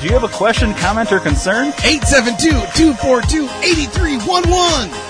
Do you have a question, comment, or concern? 872-242-8311.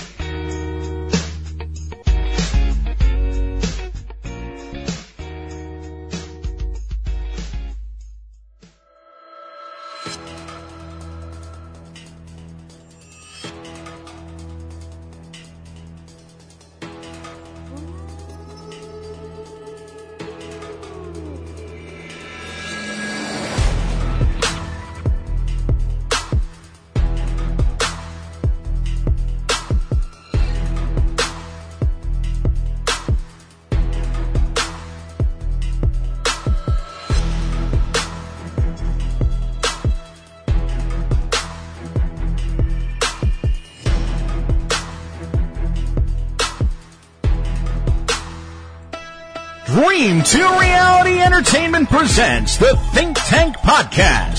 2 Reality Entertainment presents the Think Tank Podcast.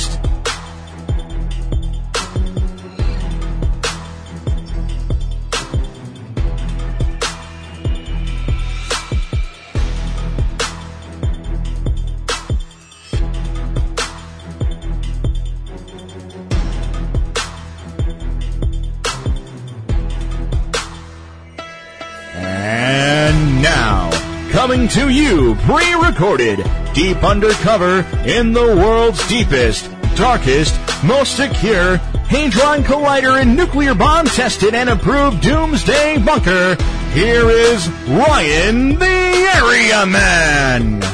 To you pre-recorded, deep undercover in the world's deepest, darkest, most secure Hadron Collider and nuclear bomb tested and approved doomsday bunker, here is Ryan the Area Man.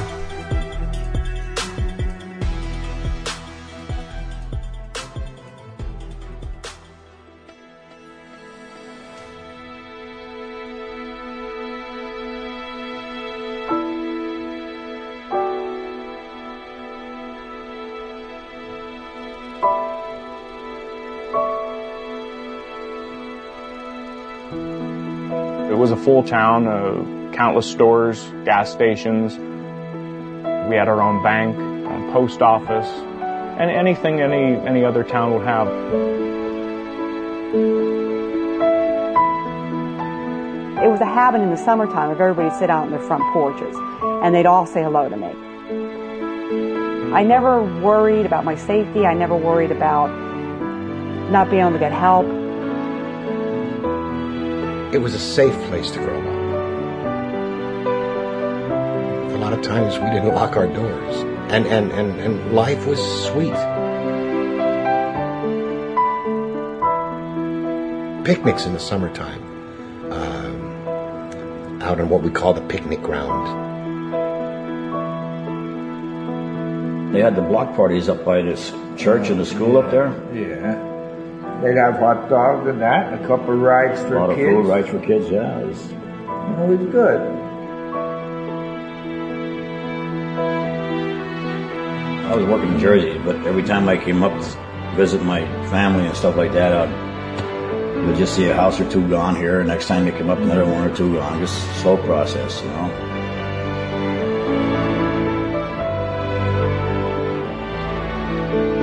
Full town, uh, countless stores, gas stations. We had our own bank, um, post office, and anything any any other town would have. It was a habit in the summertime of everybody sit out on their front porches, and they'd all say hello to me. I never worried about my safety. I never worried about not being able to get help. It was a safe place to grow up. A lot of times we didn't lock our doors, and, and, and, and life was sweet. Picnics in the summertime, um, out on what we call the picnic ground. They had the block parties up by this church and the school up there. Yeah. They'd have hot dogs and that, and a couple of rides for kids. A lot of kids. food rides for kids, yeah. It was, It was good. I was working in Jersey, but every time I came up to visit my family and stuff like that, I'd would just see a house or two gone here. Next time they come up, another one or two gone. Just a slow process, you know.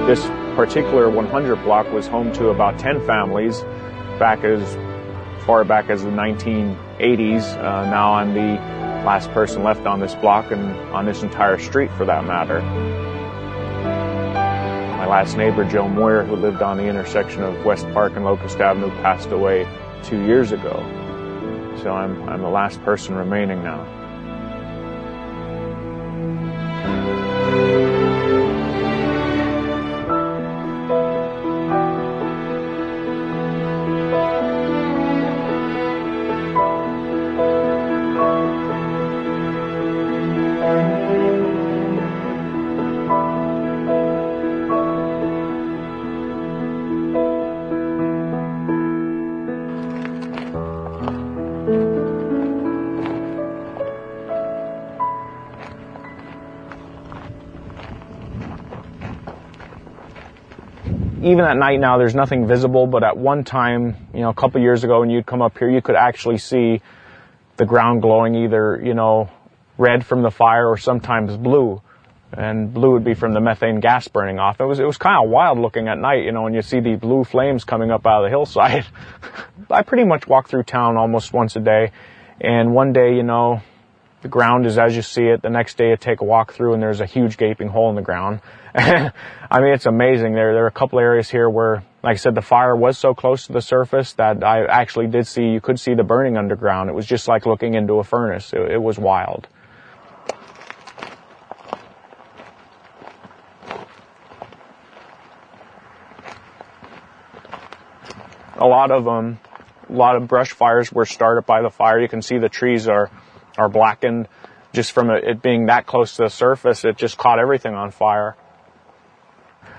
This particular 100 block was home to about 10 families back as far back as the 1980s. Uh, now I'm the last person left on this block and on this entire street for that matter. My last neighbor, Joe Moyer, who lived on the intersection of West Park and Locust Avenue, passed away two years ago. So I'm, I'm the last person remaining now. Even at night now, there's nothing visible, but at one time, you know, a couple years ago when you'd come up here, you could actually see the ground glowing either, you know, red from the fire or sometimes blue. And blue would be from the methane gas burning off. It was, it was kind of wild looking at night, you know, when you see the blue flames coming up out of the hillside. I pretty much walk through town almost once a day. And one day, you know, the ground is as you see it. The next day you take a walk through and there's a huge gaping hole in the ground. I mean, it's amazing. There, there are a couple areas here where, like I said, the fire was so close to the surface that I actually did see, you could see the burning underground. It was just like looking into a furnace. It, it was wild. A lot of um, a lot of brush fires were started by the fire. You can see the trees are are blackened just from it being that close to the surface. It just caught everything on fire.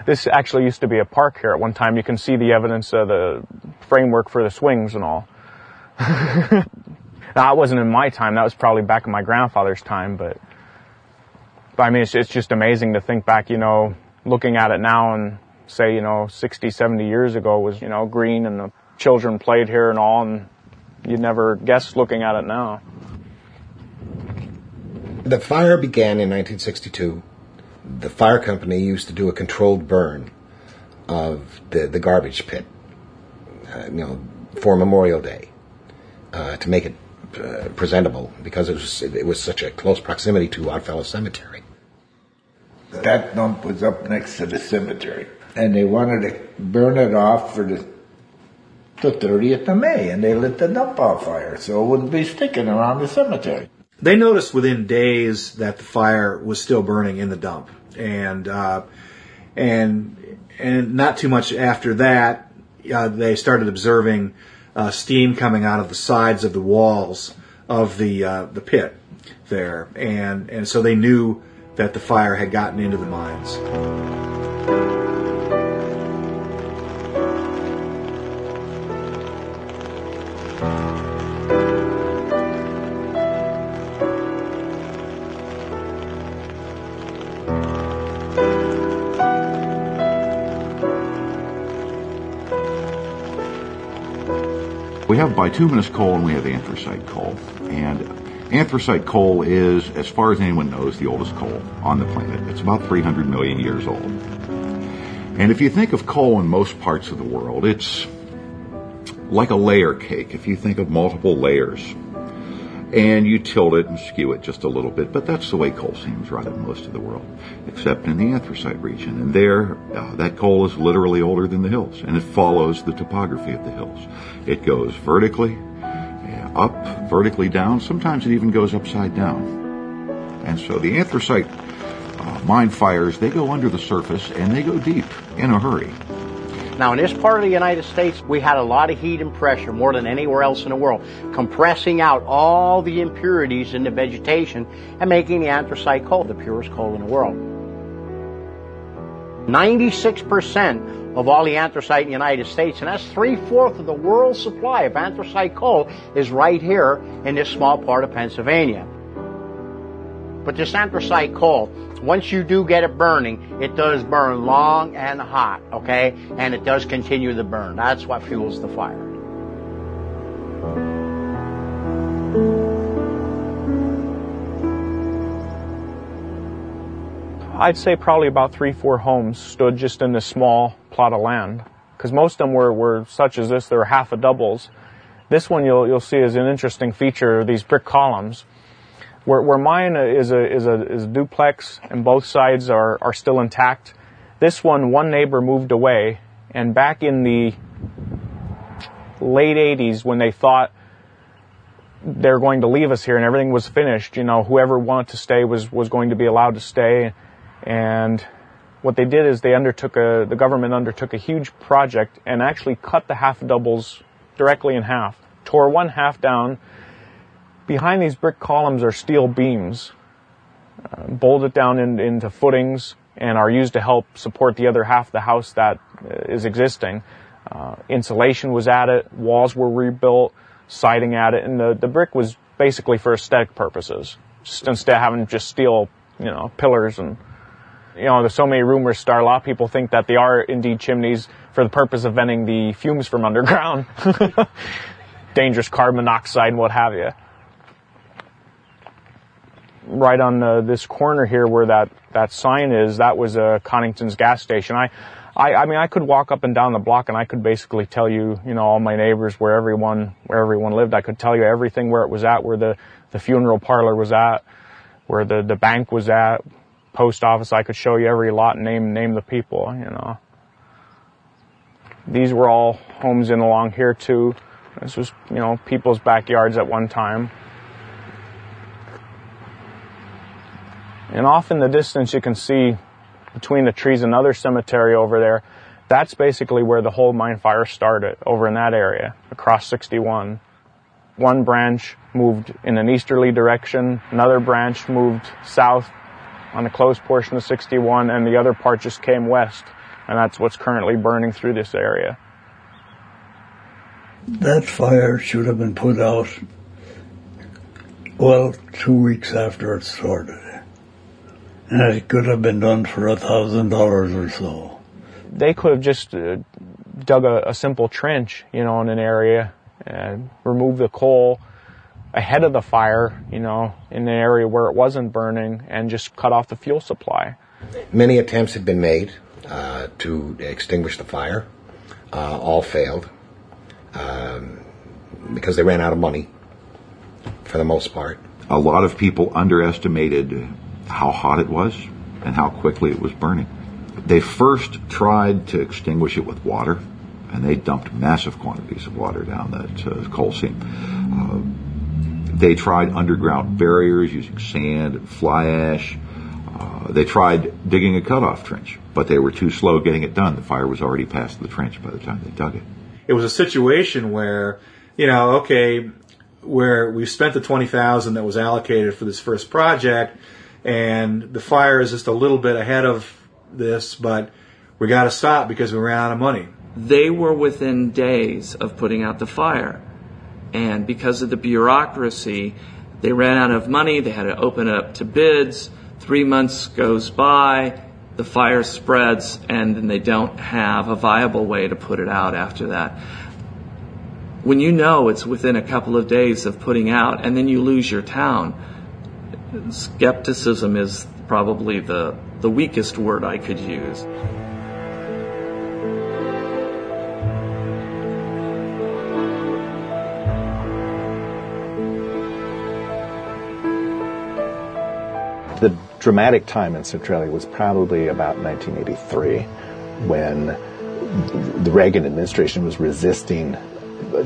This actually used to be a park here at one time. You can see the evidence of the framework for the swings and all. now, that wasn't in my time. That was probably back in my grandfather's time, but, but I mean, it's, it's just amazing to think back, you know, looking at it now and say, you know, 60, 70 years ago was, you know, green and the children played here and all, and you'd never guess looking at it now. The fire began in 1962. The fire company used to do a controlled burn of the, the garbage pit, uh, you know, for Memorial Day, uh, to make it uh, presentable because it was it was such a close proximity to Oddfellow Cemetery. That dump was up next to the cemetery, and they wanted to burn it off for the the 30th of May, and they lit the dump on fire so it wouldn't be sticking around the cemetery. They noticed within days that the fire was still burning in the dump, and uh, and and not too much after that, uh, they started observing uh, steam coming out of the sides of the walls of the uh, the pit there, and and so they knew that the fire had gotten into the mines. We have bituminous coal and we have anthracite coal. And anthracite coal is, as far as anyone knows, the oldest coal on the planet. It's about 300 million years old. And if you think of coal in most parts of the world, it's like a layer cake. If you think of multiple layers, and you tilt it and skew it just a little bit, but that's the way coal seems right in most of the world, except in the anthracite region. And there, uh, that coal is literally older than the hills, and it follows the topography of the hills. It goes vertically, uh, up, vertically down, sometimes it even goes upside down. And so the anthracite uh, mine fires, they go under the surface and they go deep in a hurry. Now, in this part of the United States, we had a lot of heat and pressure, more than anywhere else in the world, compressing out all the impurities in the vegetation and making the anthracite coal the purest coal in the world. 96% of all the anthracite in the United States, and that's three fourths of the world's supply of anthracite coal, is right here in this small part of Pennsylvania. But this anthracite coal, once you do get it burning, it does burn long and hot, okay? And it does continue to burn. That's what fuels the fire. I'd say probably about three, four homes stood just in this small plot of land. Because most of them were, were such as this, they were half a doubles. This one you'll, you'll see is an interesting feature, these brick columns. Where, where mine is a, is a, is a duplex and both sides are, are still intact. This one, one neighbor moved away, and back in the late 80s, when they thought they're going to leave us here and everything was finished, you know, whoever wanted to stay was, was going to be allowed to stay. And what they did is they undertook a, the government undertook a huge project and actually cut the half doubles directly in half, tore one half down. Behind these brick columns are steel beams, uh, bolted down in, into footings and are used to help support the other half of the house that uh, is existing. Uh, insulation was added, walls were rebuilt, siding added, and the, the brick was basically for aesthetic purposes. Just instead of having just steel, you know, pillars and, you know, there's so many rumors start. A lot of people think that they are indeed chimneys for the purpose of venting the fumes from underground. Dangerous carbon monoxide and what have you right on the, this corner here where that, that sign is, that was a Coddington's gas station. I, I, I mean, I could walk up and down the block and I could basically tell you, you know, all my neighbors where everyone, where everyone lived. I could tell you everything where it was at, where the, the funeral parlor was at, where the, the bank was at, post office. I could show you every lot and name, name the people, you know. These were all homes in along here too. This was, you know, people's backyards at one time. And off in the distance, you can see between the trees another cemetery over there. That's basically where the whole mine fire started, over in that area, across 61. One branch moved in an easterly direction, another branch moved south on the closed portion of 61, and the other part just came west, and that's what's currently burning through this area. That fire should have been put out, well, two weeks after it started and it could have been done for a thousand dollars or so. They could have just uh, dug a, a, simple trench, you know, in an area and removed the coal ahead of the fire, you know, in an area where it wasn't burning and just cut off the fuel supply. Many attempts had been made uh, to extinguish the fire. Uh, all failed um, because they ran out of money for the most part. A lot of people underestimated how hot it was and how quickly it was burning. They first tried to extinguish it with water, and they dumped massive quantities of water down that uh, coal seam. They tried underground barriers using sand and fly ash. Uh, they tried digging a cutoff trench, but they were too slow getting it done. The fire was already past the trench by the time they dug it. It was a situation where, you know, okay, where we spent the 20,000 that was allocated for this first project, and the fire is just a little bit ahead of this, but we got to stop because we ran out of money. They were within days of putting out the fire, and because of the bureaucracy, they ran out of money. They had to open it up to bids. Three months goes by, the fire spreads, and then they don't have a viable way to put it out after that. When you know it's within a couple of days of putting out, and then you lose your town, skepticism is probably the, the weakest word I could use. The dramatic time in Centralia was probably about 1983 when the Reagan administration was resisting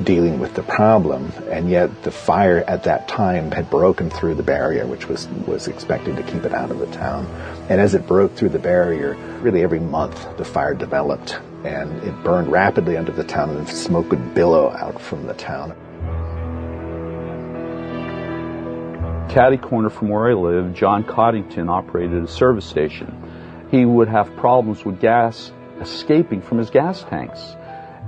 dealing with the problem, and yet the fire at that time had broken through the barrier, which was was expected to keep it out of the town. And as it broke through the barrier, really every month the fire developed, and it burned rapidly under the town, and smoke would billow out from the town. Caddy corner from where I live, John Coddington operated a service station. He would have problems with gas escaping from his gas tanks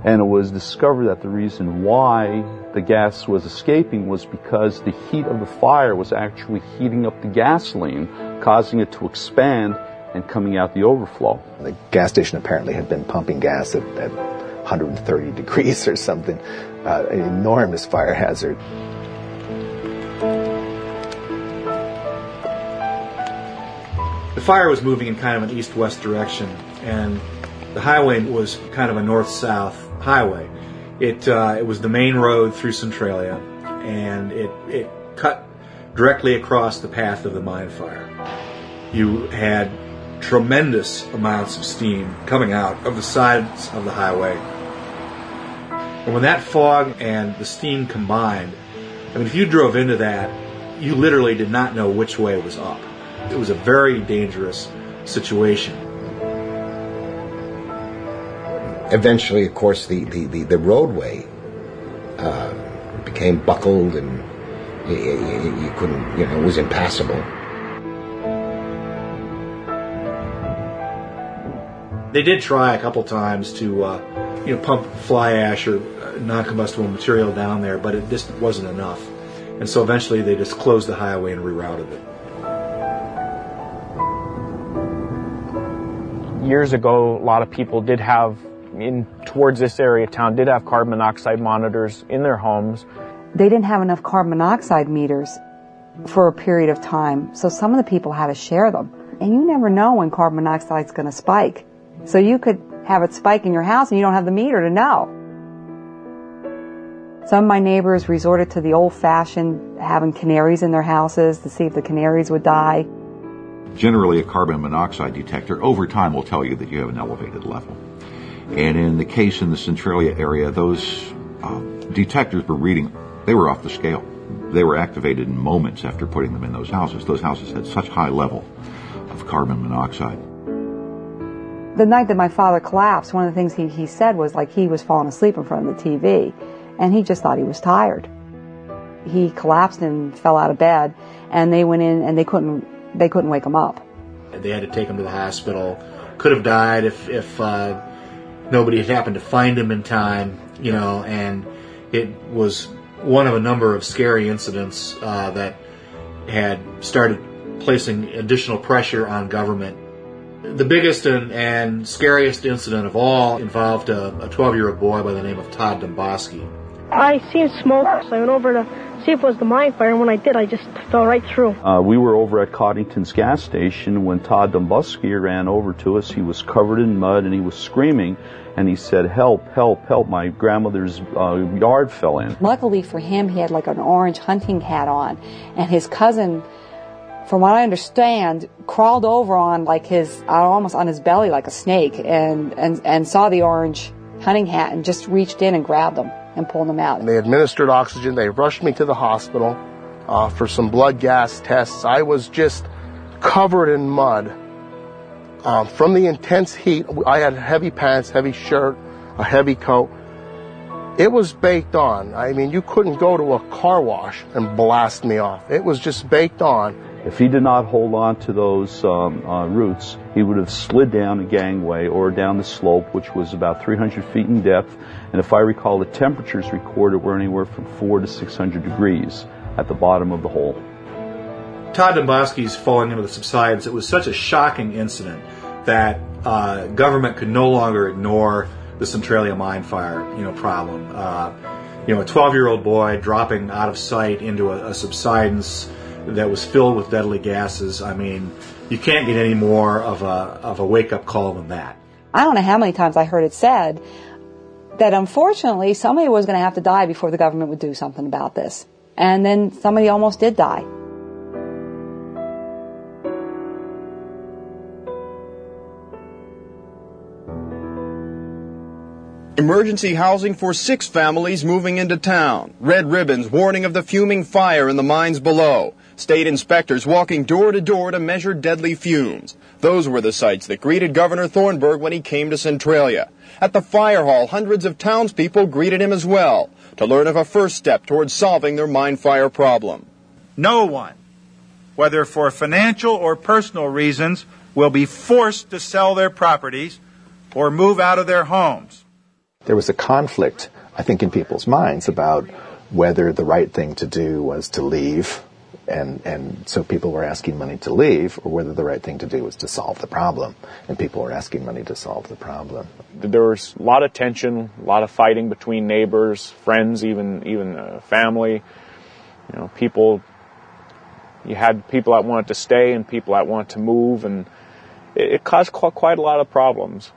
and it was discovered that the reason why the gas was escaping was because the heat of the fire was actually heating up the gasoline, causing it to expand and coming out the overflow. The gas station apparently had been pumping gas at, at 130 degrees or something, uh, an enormous fire hazard. The fire was moving in kind of an east-west direction, and the highway was kind of a north-south highway. It uh, it was the main road through Centralia, and it it cut directly across the path of the mine fire. You had tremendous amounts of steam coming out of the sides of the highway. And when that fog and the steam combined, I mean, if you drove into that, you literally did not know which way was up. It was a very dangerous situation. Eventually, of course, the, the, the, the roadway uh, became buckled and you, you, you couldn't, you know, it was impassable. They did try a couple times to, uh, you know, pump fly ash or uh, non-combustible material down there, but it just wasn't enough. And so eventually they just closed the highway and rerouted it. Years ago, a lot of people did have, in towards this area of town, did have carbon monoxide monitors in their homes. They didn't have enough carbon monoxide meters for a period of time, so some of the people had to share them. And you never know when carbon monoxide is going to spike. So you could have it spike in your house and you don't have the meter to know. Some of my neighbors resorted to the old fashioned having canaries in their houses to see if the canaries would die. Generally, a carbon monoxide detector over time will tell you that you have an elevated level. And in the case in the Centralia area, those uh, detectors were reading, they were off the scale. They were activated in moments after putting them in those houses. Those houses had such high level of carbon monoxide. The night that my father collapsed, one of the things he, he said was like he was falling asleep in front of the TV and he just thought he was tired. He collapsed and fell out of bed and they went in and they couldn't they couldn't wake him up. They had to take him to the hospital. Could have died if if uh, nobody had happened to find him in time, you know. And it was one of a number of scary incidents uh, that had started placing additional pressure on government. The biggest and, and scariest incident of all involved a 12 year old boy by the name of Todd Domboski. I seen smoke, so I went over to see if it was the mine fire, and when I did, I just fell right through. Uh, we were over at Coddington's gas station when Todd Domboski ran over to us. He was covered in mud and he was screaming, and he said, "Help! Help! Help! My grandmother's uh, yard fell in." Luckily for him, he had like an orange hunting hat on, and his cousin, from what I understand, crawled over on like his uh, almost on his belly like a snake, and and and saw the orange hunting hat and just reached in and grabbed him and pulled them out. They administered oxygen. They rushed me to the hospital uh, for some blood gas tests. I was just covered in mud. Um, from the intense heat, I had heavy pants, heavy shirt, a heavy coat. It was baked on. I mean, you couldn't go to a car wash and blast me off. It was just baked on. If he did not hold on to those um, uh, roots, he would have slid down a gangway or down the slope, which was about 300 feet in depth. And if I recall, the temperatures recorded were anywhere from 4 to 600 degrees at the bottom of the hole. Todd Domboski's falling into the subsidence, it was such a shocking incident that uh, government could no longer ignore the Centralia mine fire, you know, problem. Uh, you know, a 12-year-old boy dropping out of sight into a, a subsidence that was filled with deadly gases. I mean, you can't get any more of a of a wake up call than that. I don't know how many times I heard it said that unfortunately somebody was going to have to die before the government would do something about this. And then somebody almost did die. Emergency housing for six families moving into town. Red ribbons warning of the fuming fire in the mines below. State inspectors walking door to door to measure deadly fumes. Those were the sights that greeted Governor Thornburgh when he came to Centralia. At the fire hall, hundreds of townspeople greeted him as well to learn of a first step towards solving their mine fire problem. No one, whether for financial or personal reasons, will be forced to sell their properties or move out of their homes. There was a conflict, I think, in people's minds about whether the right thing to do was to leave and and so people were asking money to leave, or whether the right thing to do was to solve the problem, and people were asking money to solve the problem. There was a lot of tension, a lot of fighting between neighbors, friends, even even uh, family. You know, people. You had people that wanted to stay and people that wanted to move, and it, it caused quite a lot of problems.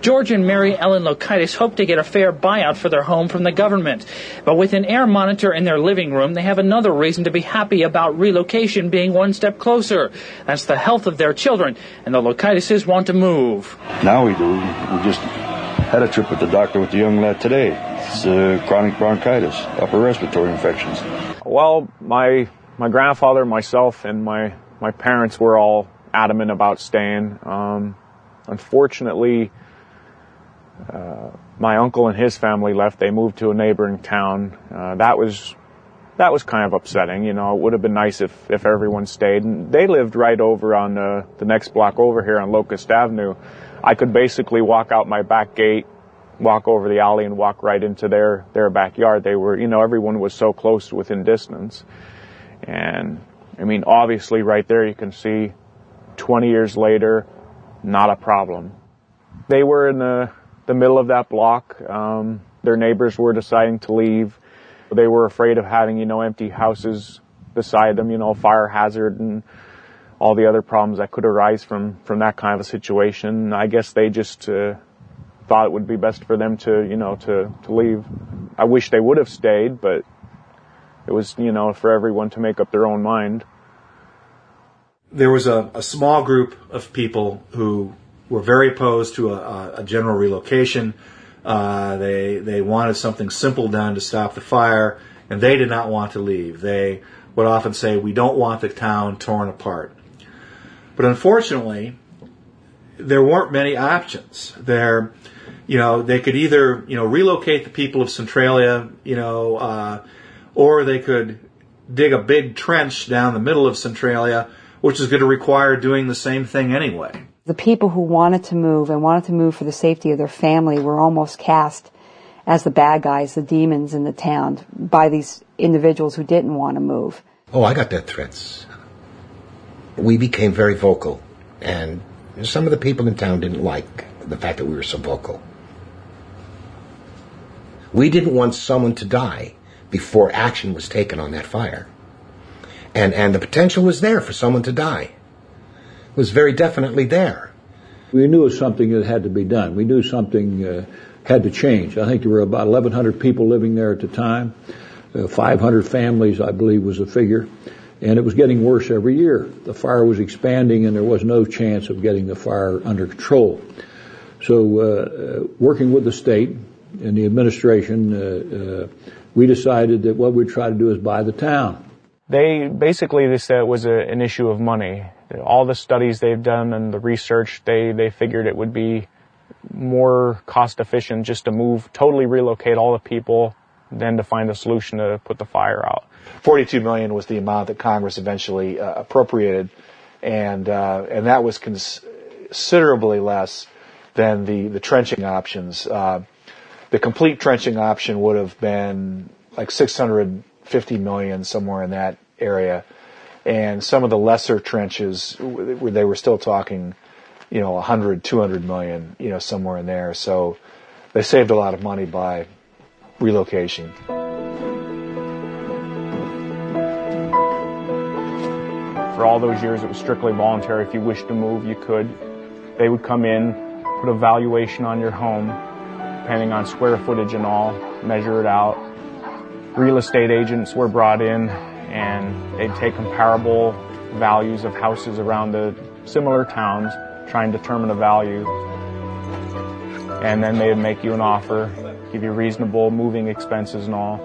George and Mary Ellen Lokaitis hope to get a fair buyout for their home from the government. But with an air monitor in their living room, they have another reason to be happy about relocation being one step closer. That's the health of their children, and the Lokaitises want to move. Now we do. We just had a trip with the doctor with the young lad today. It's uh, chronic bronchitis, upper respiratory infections. Well, my my grandfather, myself, and my my parents were all adamant about staying. Um, unfortunately, uh, my uncle and his family left. They moved to a neighboring town. Uh, that was that was kind of upsetting. You know, it would have been nice if if everyone stayed. And they lived right over on the the next block over here on Locust Avenue. I could basically walk out my back gate, walk over the alley, and walk right into their their backyard. They were, you know, everyone was so close within distance. And I mean, obviously, right there you can see 20 years later, not a problem. They were in the, the middle of that block. Um, their neighbors were deciding to leave. They were afraid of having, you know, empty houses beside them, you know, fire hazard and all the other problems that could arise from, from that kind of a situation. I guess they just, uh, thought it would be best for them to, you know, to, to leave. I wish they would have stayed, but it was, you know, for everyone to make up their own mind. There was a, a small group of people who were very opposed to a, a general relocation. Uh, they they wanted something simple done to stop the fire, and they did not want to leave. They would often say, "We don't want the town torn apart." But unfortunately, there weren't many options. There, you know, they could either you know relocate the people of Centralia, you know, uh, or they could dig a big trench down the middle of Centralia, which is going to require doing the same thing anyway. The people who wanted to move and wanted to move for the safety of their family were almost cast as the bad guys, the demons in the town, by these individuals who didn't want to move. Oh, I got death threats. We became very vocal, and some of the people in town didn't like the fact that we were so vocal. We didn't want someone to die before action was taken on that fire. And, and the potential was there for someone to die. It was very definitely there. We knew it was something that had to be done. We knew something uh, had to change. I think there were about 1,100 people living there at the time. Uh, 500 families, I believe, was a figure. And it was getting worse every year. The fire was expanding and there was no chance of getting the fire under control. So, uh, uh working with the state and the administration, uh, uh, we decided that what we'd try to do is buy the town. They basically they said it was a, an issue of money. All the studies they've done and the research, they they figured it would be more cost efficient just to move, totally relocate all the people, than to find a solution to put the fire out. 42 million was the amount that Congress eventually uh, appropriated, and uh, and that was considerably less than the the trenching options. Uh, the complete trenching option would have been like 650 million, somewhere in that area. And some of the lesser trenches, where they were still talking, you know, 100, 200 million, you know, somewhere in there. So they saved a lot of money by relocation. For all those years, it was strictly voluntary. If you wished to move, you could. They would come in, put a valuation on your home, depending on square footage and all, measure it out. Real estate agents were brought in and they'd take comparable values of houses around the similar towns, try and determine a value. And then they'd make you an offer, give you reasonable moving expenses and all.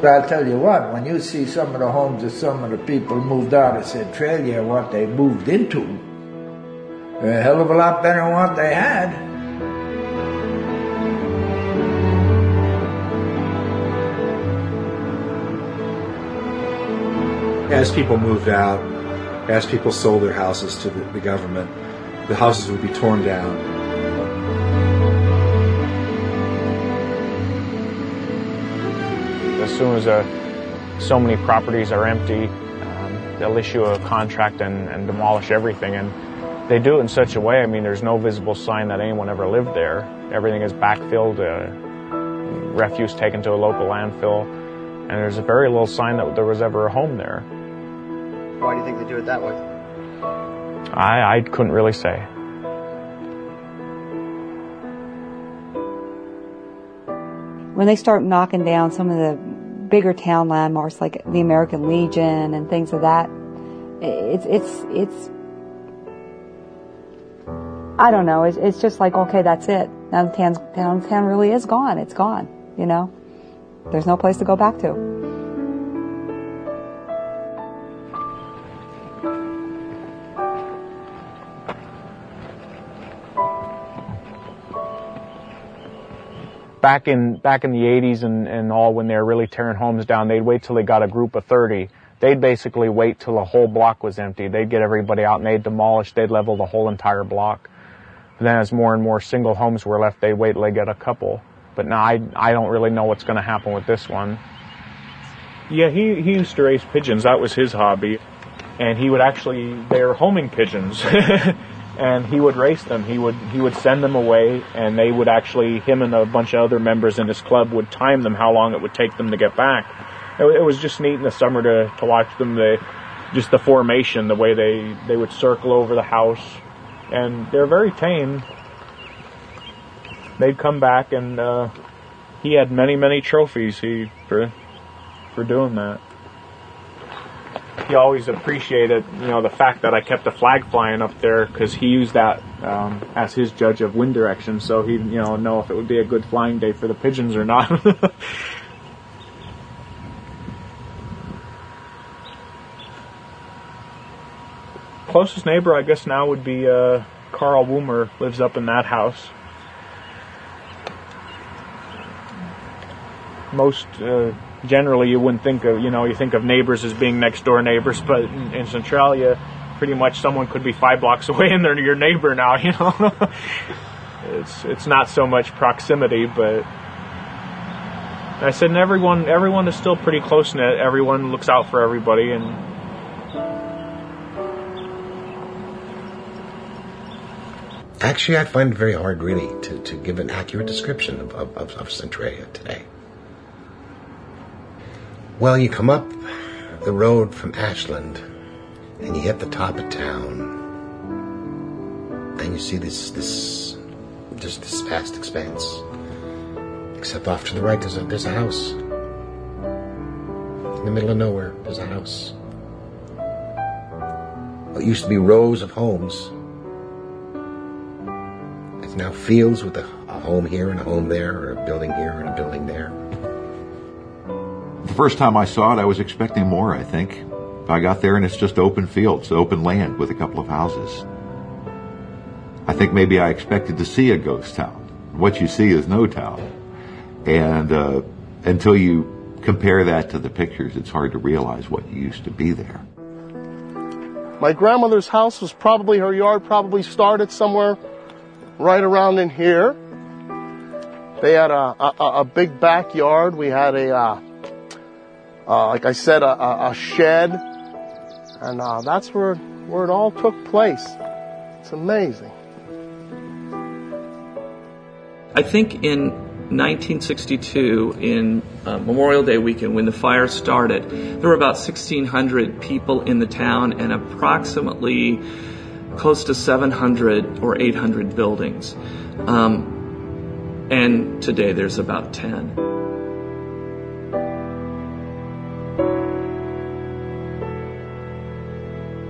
But I'll tell you what, when you see some of the homes that some of the people moved out of Centralia, what they moved into, a hell of a lot better than what they had. As people moved out, as people sold their houses to the, the government, the houses would be torn down. As soon as uh, so many properties are empty, um, they'll issue a contract and, and demolish everything. And they do it in such a way, I mean, there's no visible sign that anyone ever lived there. Everything is backfilled, uh, refuse taken to a local landfill, and there's a very little sign that there was ever a home there. Why do you think they do it that way? I, I couldn't really say. When they start knocking down some of the bigger town landmarks like the American Legion and things of that, it's, it's, it's, I don't know, it's, it's just like, okay, that's it. Now the town, town really is gone. It's gone, you know? There's no place to go back to. Back in back in the 80s and, and all when they were really tearing homes down they'd wait till they got a group of 30 they'd basically wait till the whole block was empty. They'd get everybody out and they'd demolish they'd level the whole entire block. And then as more and more single homes were left they'd wait till they get a couple. But now I, I don't really know what's going to happen with this one. Yeah he, he used to raise pigeons. That was his hobby. And he would actually they're homing pigeons and he would race them. He would he would send them away, and they would actually him and a bunch of other members in his club would time them how long it would take them to get back. It, it was just neat in the summer to to watch them. The just the formation, the way they they would circle over the house, and they're very tame. They'd come back, and uh, he had many many trophies. He for for doing that he always appreciated, you know, the fact that I kept the flag flying up there because he used that um, as his judge of wind direction, so he'd, you know, know if it would be a good flying day for the pigeons or not. Closest neighbor, I guess, now would be uh, Carl Woomer. Lives up in that house. Most. Uh, generally you wouldn't think of, you know, you think of neighbors as being next door neighbors, but in, in Centralia, pretty much someone could be five blocks away and they're your neighbor now, you know. it's it's not so much proximity, but I said and everyone everyone is still pretty close knit. Everyone looks out for everybody and Actually, I find it very hard, really, to, to give an accurate description of, of, of Centralia today. Well, you come up the road from Ashland and you hit the top of town. and you see this, this, just this vast expanse. Except off to the right, there's a, there's a house. In the middle of nowhere, there's a house. What used to be rows of homes. It's now fields with a, a home here and a home there, or a building here and a building there. The first time I saw it, I was expecting more, I think. I got there and it's just open fields, open land with a couple of houses. I think maybe I expected to see a ghost town. What you see is no town. And uh, until you compare that to the pictures, it's hard to realize what used to be there. My grandmother's house was probably, her yard probably started somewhere right around in here. They had a, a, a big backyard. We had a, uh, uh, like I said, a, a shed, and uh, that's where where it all took place. It's amazing. I think in 1962, in uh, Memorial Day weekend, when the fire started, there were about 1,600 people in the town and approximately close to 700 or 800 buildings. Um, and today there's about 10.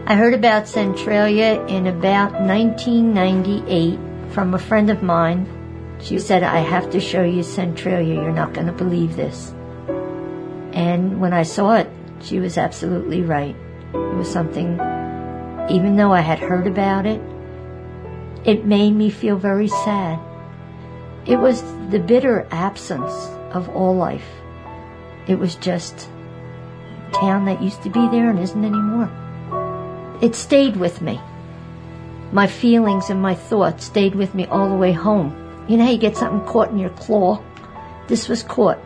I heard about Centralia in about 1998 from a friend of mine. She said, I have to show you Centralia. You're not going to believe this. And when I saw it, she was absolutely right. It was something, even though I had heard about it, it made me feel very sad. It was the bitter absence of all life. It was just a town that used to be there and isn't anymore it stayed with me. My feelings and my thoughts stayed with me all the way home. You know how you get something caught in your claw? This was caught.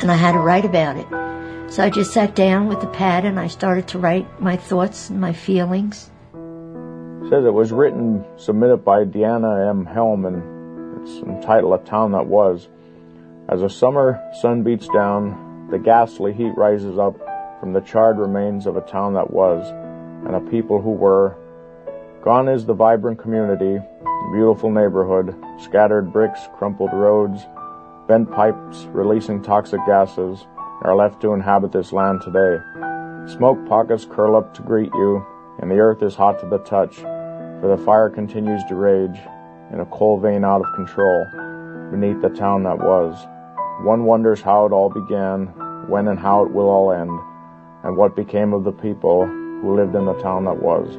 And I had to write about it. So I just sat down with the pad and I started to write my thoughts and my feelings. It says it was written, submitted by Deanna M. Helm, and it's entitled A Town That Was. As a summer sun beats down, the ghastly heat rises up from the charred remains of a town that was and a people who were. Gone is the vibrant community, beautiful neighborhood, scattered bricks, crumpled roads, bent pipes releasing toxic gases, are left to inhabit this land today. Smoke pockets curl up to greet you, and the earth is hot to the touch, for the fire continues to rage in a coal vein out of control beneath the town that was. One wonders how it all began, when and how it will all end, and what became of the people who lived in the town that was.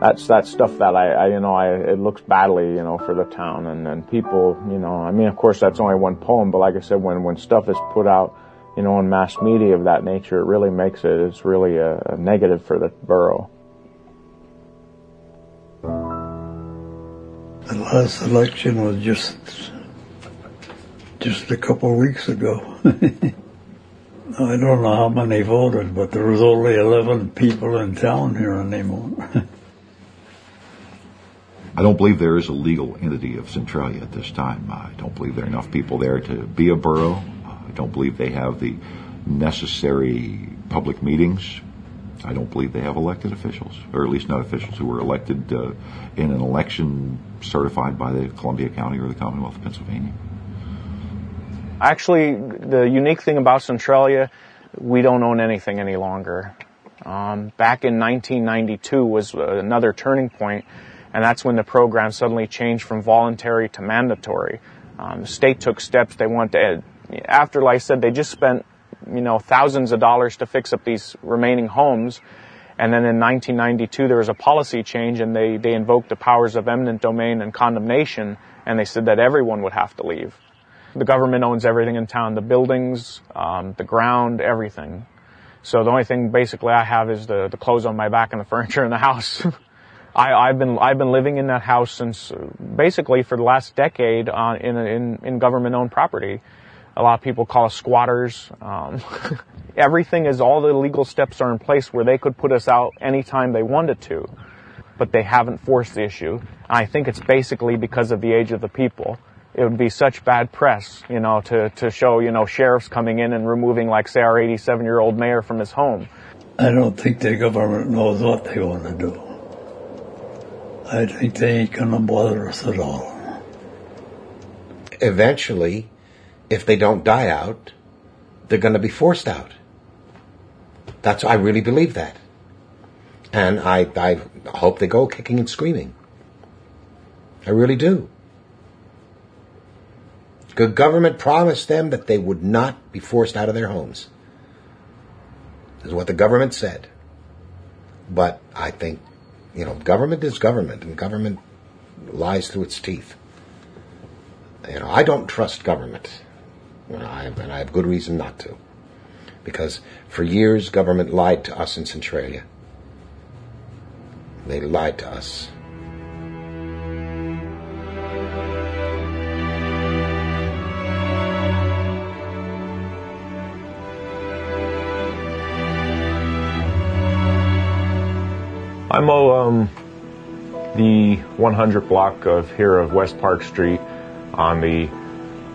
That's that stuff that I, I you know, I, it looks badly, you know, for the town and, and people, you know, I mean, of course that's only one poem, but like I said, when, when stuff is put out, you know, in mass media of that nature, it really makes it, it's really a, a negative for the borough. The last election was just just a couple of weeks ago. I don't know how many voted, but there was only 11 people in town here anymore. I don't believe there is a legal entity of Centralia at this time. I don't believe there are enough people there to be a borough. I don't believe they have the necessary public meetings. I don't believe they have elected officials, or at least not officials who were elected uh, in an election certified by the Columbia County or the Commonwealth of Pennsylvania. Actually, the unique thing about Centralia, we don't own anything any longer. Um, back in 1992 was another turning point, and that's when the program suddenly changed from voluntary to mandatory. Um, the state took steps. They wanted to, after, like I said, they just spent, you know, thousands of dollars to fix up these remaining homes. And then in 1992, there was a policy change, and they, they invoked the powers of eminent domain and condemnation, and they said that everyone would have to leave. The government owns everything in town, the buildings, um, the ground, everything. So the only thing basically I have is the, the clothes on my back and the furniture in the house. I, have been I've been living in that house since basically for the last decade uh, in, in in government owned property. A lot of people call us squatters. Um, everything is all the legal steps are in place where they could put us out anytime they wanted to, but they haven't forced the issue. I think it's basically because of the age of the people it would be such bad press, you know, to, to show, you know, sheriffs coming in and removing, like, say, our 87 year old mayor from his home. I don't think the government knows what they want to do. I think they ain't going to bother us at all. Eventually, if they don't die out, they're going to be forced out. That's I really believe that, and I I hope they go kicking and screaming. I really do. The government promised them that they would not be forced out of their homes. This Is what the government said. But I think, you know, government is government, and government lies through its teeth. You know, I don't trust government, know, I, and I have good reason not to, because for years government lied to us in Centralia. They lied to us. I mow um, the 100 block of here of West Park Street on the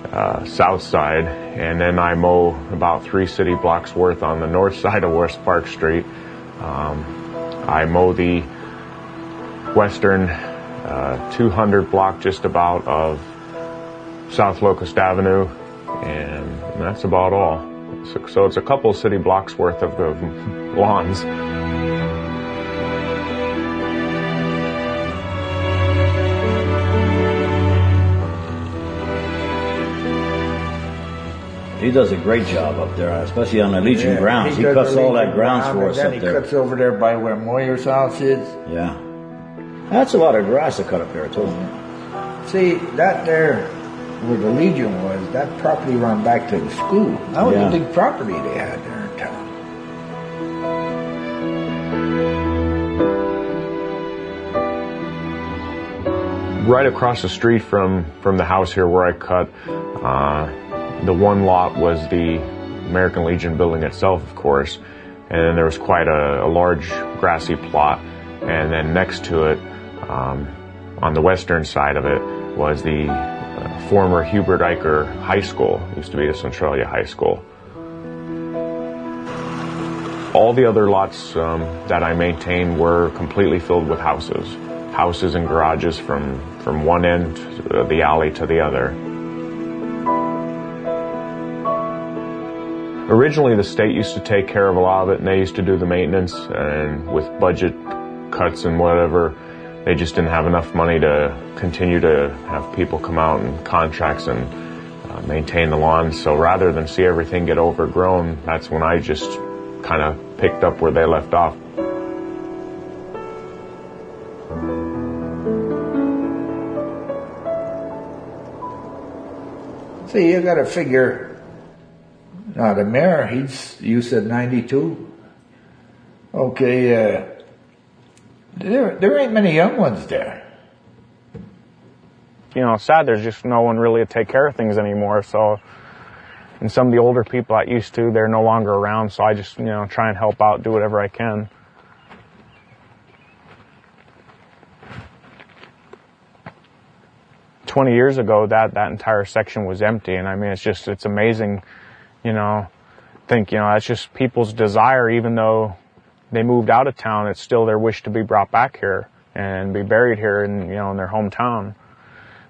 uh, south side, and then I mow about three city blocks worth on the north side of West Park Street. Um, I mow the western uh, 200 block just about of South Locust Avenue, and that's about all. So, so it's a couple city blocks worth of the lawns. He does a great job up there, especially on the Legion Yeah, grounds. He, does cuts all that grounds ground, for and us then up he there. cuts over there by where Moyer's house is. Yeah. That's a lot of grass to cut up there, too. See, that there, where the Legion was, that property run back to the school. That was Yeah. a big property they had there in town. right across the street from from the house here where I cut, uh, the one lot was the American Legion building itself, of course, and then there was quite a, a large grassy plot, and then next to it, um, on the western side of it, was the uh, former Hubert Eicher High School. It used to be the Centralia High School. All the other lots um, that I maintained were completely filled with houses, houses and garages from from one end of the alley to the other. Originally, the state used to take care of a lot of it, and they used to do the maintenance. And with budget cuts and whatever, they just didn't have enough money to continue to have people come out and contracts and uh, maintain the lawns. So rather than see everything get overgrown, that's when I just kind of picked up where they left off. See, you got to figure. Now the mayor, he's you said ninety two. Okay, uh, there there ain't many young ones there. You know, sad there's just no one really to take care of things anymore. So, and some of the older people I used to, they're no longer around. So I just you know try and help out, do whatever I can. 20 years ago, that, that entire section was empty. And I mean, it's just, it's amazing, you know, think, you know, that's just people's desire, even though they moved out of town, it's still their wish to be brought back here and be buried here in, you know, in their hometown.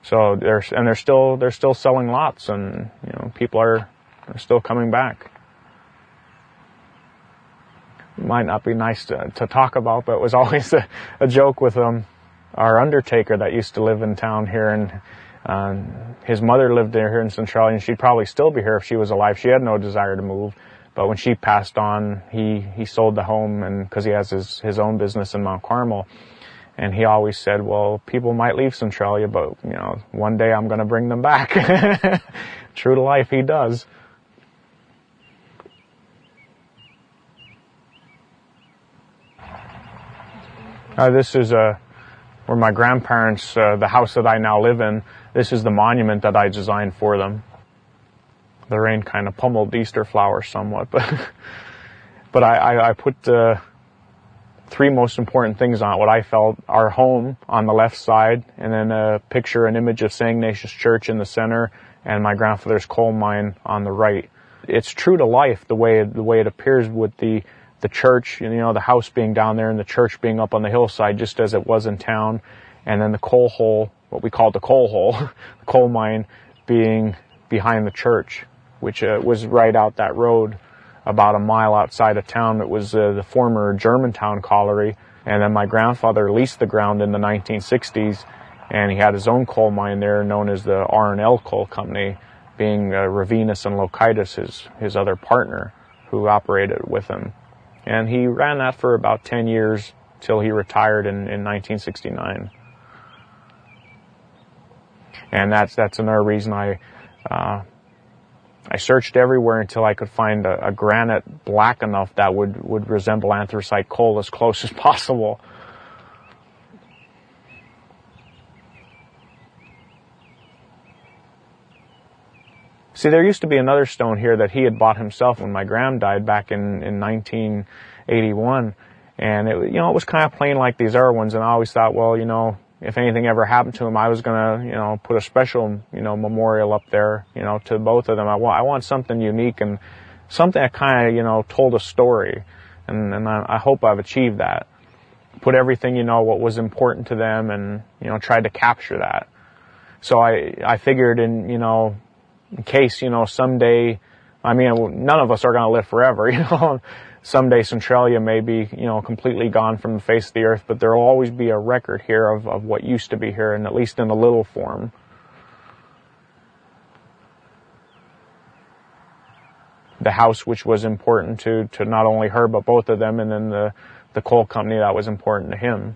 So they're, and they're still, they're still selling lots and, you know, people are, are still coming back. Might not be nice to, to talk about, but it was always a, a joke with. Um, our undertaker that used to live in town here and uh, his mother lived there here in Centralia and she'd probably still be here if she was alive. She had no desire to move. But when she passed on, he, he sold the home and cause he has his, his own business in Mount Carmel. And he always said, well, people might leave Centralia, but you know, one day I'm going to bring them back. True to life, he does. Uh, this is a, where my grandparents, uh, the house that I now live in, this is the monument that I designed for them. The rain kind of pummeled Easter flowers somewhat, but but I, I, I put the three most important things on it. What I felt our home on the left side, and then a picture, an image of St. Ignatius Church in the center, and my grandfather's coal mine on the right. It's true to life the way the way it appears with the the church, you know, the house being down there and the church being up on the hillside just as it was in town. And then the coal hole, what we call the coal hole, the coal mine being behind the church, which uh, was right out that road about a mile outside of town. It was uh, the former Germantown colliery. And then my grandfather leased the ground in the 1960s and he had his own coal mine there known as the R&L Coal Company, being uh, Ravinus and Lokitis, his, his other partner who operated with him. And he ran that for about 10 years till he retired in, in 1969. And that's, that's another reason I, uh, I searched everywhere until I could find a, a, granite black enough that would, would resemble anthracite coal as close as possible. See, there used to be another stone here that he had bought himself when my gram died back in, in 1981. And it, you know, it was kind of plain like these other ones. And I always thought, well, you know, if anything ever happened to him, I was gonna, you know, put a special, you know, memorial up there, you know, to both of them. I want, I want something unique and something that kind of, you know, told a story. And, and I, I hope I've achieved that. Put everything, you know, what was important to them and, you know, tried to capture that. So I, I figured in, you know, in case, you know, someday, I mean, none of us are going to live forever, you know. someday Centralia may be, you know, completely gone from the face of the earth, but there will always be a record here of, of what used to be here, and at least in a little form. The house, which was important to, to not only her, but both of them, and then the, the coal company that was important to him.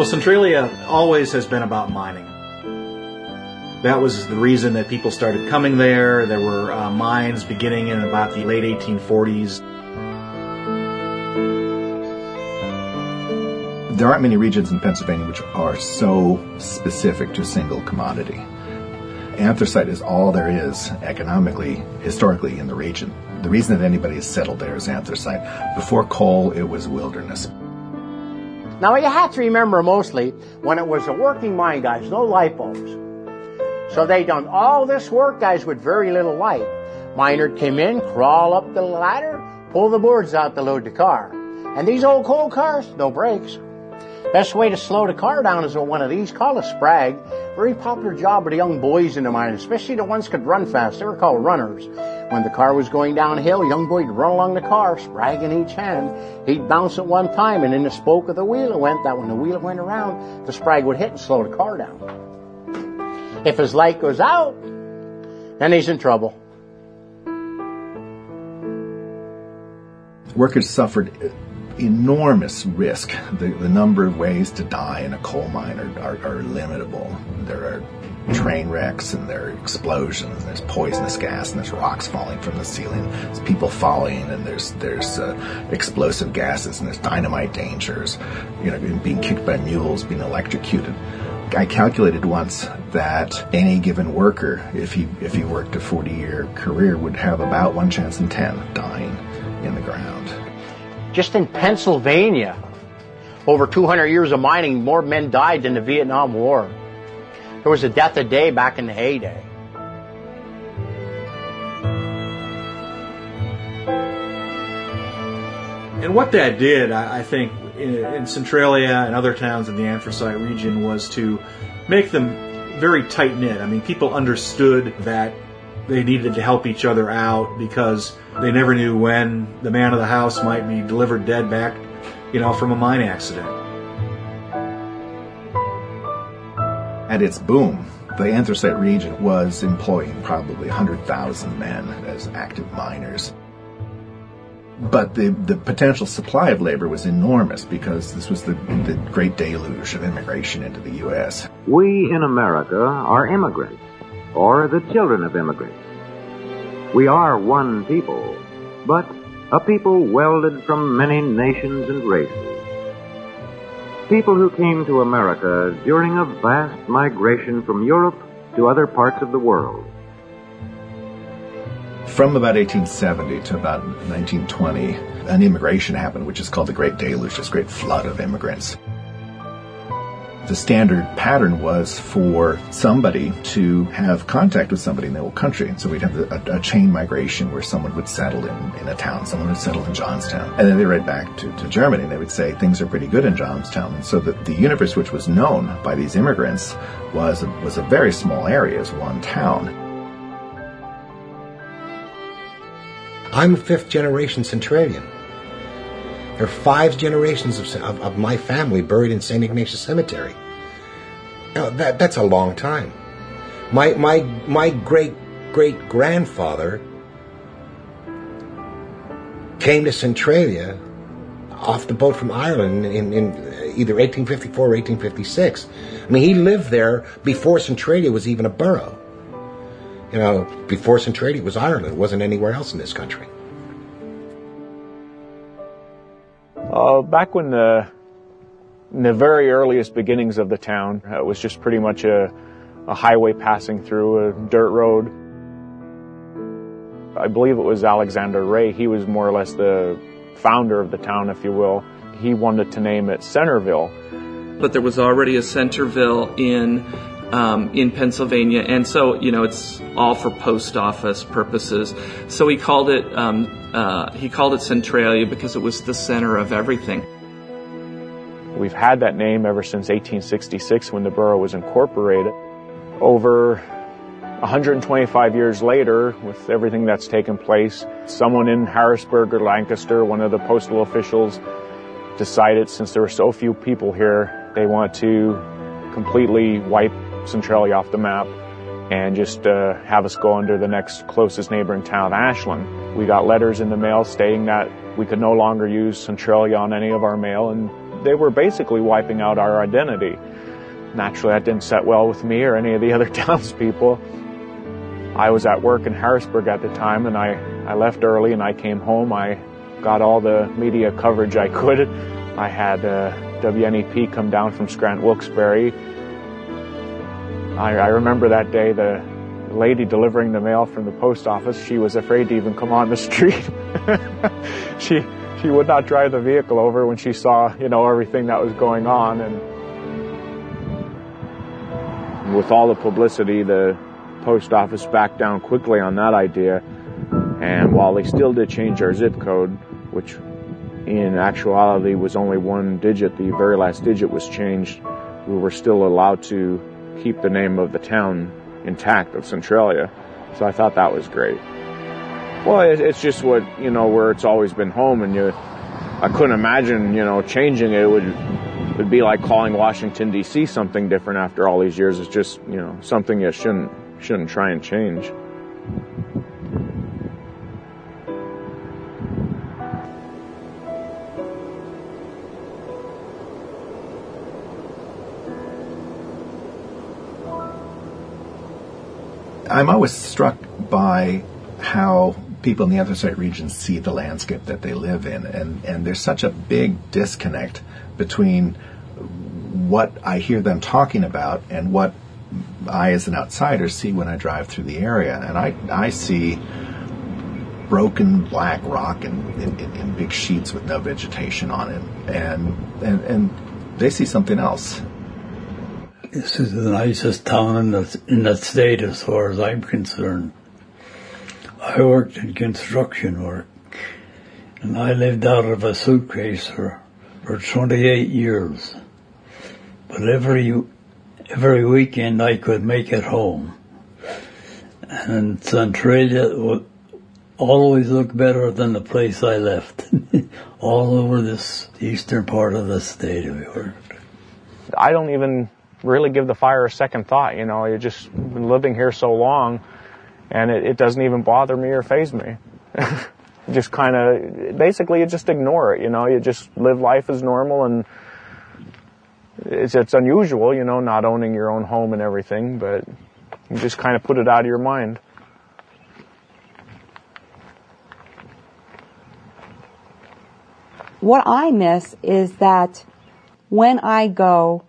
Well, Centralia always has been about mining. That was the reason that people started coming there. There were uh, mines beginning in about the late 1840s. There aren't many regions in Pennsylvania which are so specific to a single commodity. Anthracite is all there is economically, historically in the region. The reason that anybody has settled there is anthracite. Before coal, it was wilderness. Now you have to remember mostly when it was a working mine, guys, no light bulbs. So they done all this work, guys, with very little light. Miner came in, crawl up the ladder, pull the boards out to load the car. And these old coal cars, no brakes. Best way to slow the car down is with one of these called a sprag. Very popular job with the young boys in the mine, especially the ones could run fast. They were called runners. When the car was going downhill, young boy would run along the car, sprag in each hand. He'd bounce it one time, and in the spoke of the wheel it went. That when the wheel went around, the sprag would hit and slow the car down. If his light goes out, then he's in trouble. Workers suffered enormous risk. The, the number of ways to die in a coal mine are, are, are limitable. There are train wrecks and there are explosions. There's poisonous gas and there's rocks falling from the ceiling. There's people falling and there's there's uh, explosive gases and there's dynamite dangers. You know, being kicked by mules, being electrocuted. I calculated once that any given worker, if he if he worked a 40 year career, would have about one chance in ten dying in the ground. Just in Pennsylvania, over 200 years of mining, more men died than the Vietnam War. There was a death a day back in the heyday. And what that did, I, think, in, in, Centralia and other towns in the anthracite region was to make them very tight knit. I mean, people understood that they needed to help each other out because they never knew when the man of the house might be delivered dead back, you know, from a mine accident. At its boom, the anthracite region was employing probably 100,000 men as active miners. But the, the potential supply of labor was enormous because this was the, the great deluge of immigration into the U.S. We in America are immigrants, or the children of immigrants. We are one people, but a people welded from many nations and races. People who came to America during a vast migration from Europe to other parts of the world. From about 1870 to about 1920, an immigration happened, which is called the Great Deluge, this great flood of immigrants. The standard pattern was for somebody to have contact with somebody in the old country. And so we'd have a, a chain migration where someone would settle in, in a town, someone would settle in Johnstown. And then they write back to, to Germany and they would say things are pretty good in Johnstown. And so the, the universe which was known by these immigrants was, was a very small area as one town. I'm a fifth generation Centralian. There are five generations of, of, of my family buried in St. Ignatius Cemetery. Now, that, that's a long time. My, my, my great great grandfather came to Centralia off the boat from Ireland in, in either 1854 or 1856. I mean, he lived there before Centralia was even a borough. You know, before Centralia was Ireland, it wasn't anywhere else in this country. Uh, back when the the very earliest beginnings of the town, uh, it was just pretty much a, a highway passing through a dirt road. I believe it was Alexander Rea. He was more or less the founder of the town, if you will. He wanted to name it Centerville. But there was already a Centerville in um, in Pennsylvania, and so you know it's all for post office purposes. So he called it um, uh, he called it Centralia because it was the center of everything. We've had that name ever since 1866 when the borough was incorporated. Over 125 years later, with everything that's taken place, someone in Harrisburg or Lancaster, one of the postal officials, decided since there were so few people here, they want to completely wipe Centralia off the map and just uh, have us go under the next closest neighboring town, Ashland. We got letters in the mail stating that we could no longer use Centralia on any of our mail, and they were basically wiping out our identity. Naturally, that didn't set well with me or any of the other townspeople. I was at work in Harrisburg at the time, and I, I left early and I came home. I got all the media coverage I could. I had uh, WNEP come down from Scranton Wilkes-Barre. I, I remember that day the lady delivering the mail from the post office, she was afraid to even come on the street. she she would not drive the vehicle over when she saw, you know, everything that was going on and with all the publicity the post office backed down quickly on that idea. And while they still did change our zip code, which in actuality was only one digit, the very last digit was changed, we were still allowed to keep the name of the town intact of Centralia. So I thought that was great. Well, it's just what, you know, where it's always been home and you, I couldn't imagine, you know, changing it. It would, it would be like calling Washington DC something different after all these years. It's just, you know, something you shouldn't, shouldn't try and change. I'm always struck by how people in the anthracite region see the landscape that they live in, and, and there's such a big disconnect between what I hear them talking about and what I, as an outsider, see when I drive through the area. And I, I see broken black rock in, in, in big sheets with no vegetation on it, and, and, and they see something else. This is the nicest town in the, in the state as far as I'm concerned. I worked in construction work and I lived out of a suitcase for, for 28 years. But every, every weekend I could make it home. And Centralia would always look better than the place I left. All over this eastern part of the state we worked. I don't even really give the fire a second thought. You know, you just been living here so long, and it, it doesn't even bother me or faze me. just kind of, basically, you just ignore it. You know, you just live life as normal, and it's it's unusual. You know, not owning your own home and everything, but you just kind of put it out of your mind. What I miss is that when I go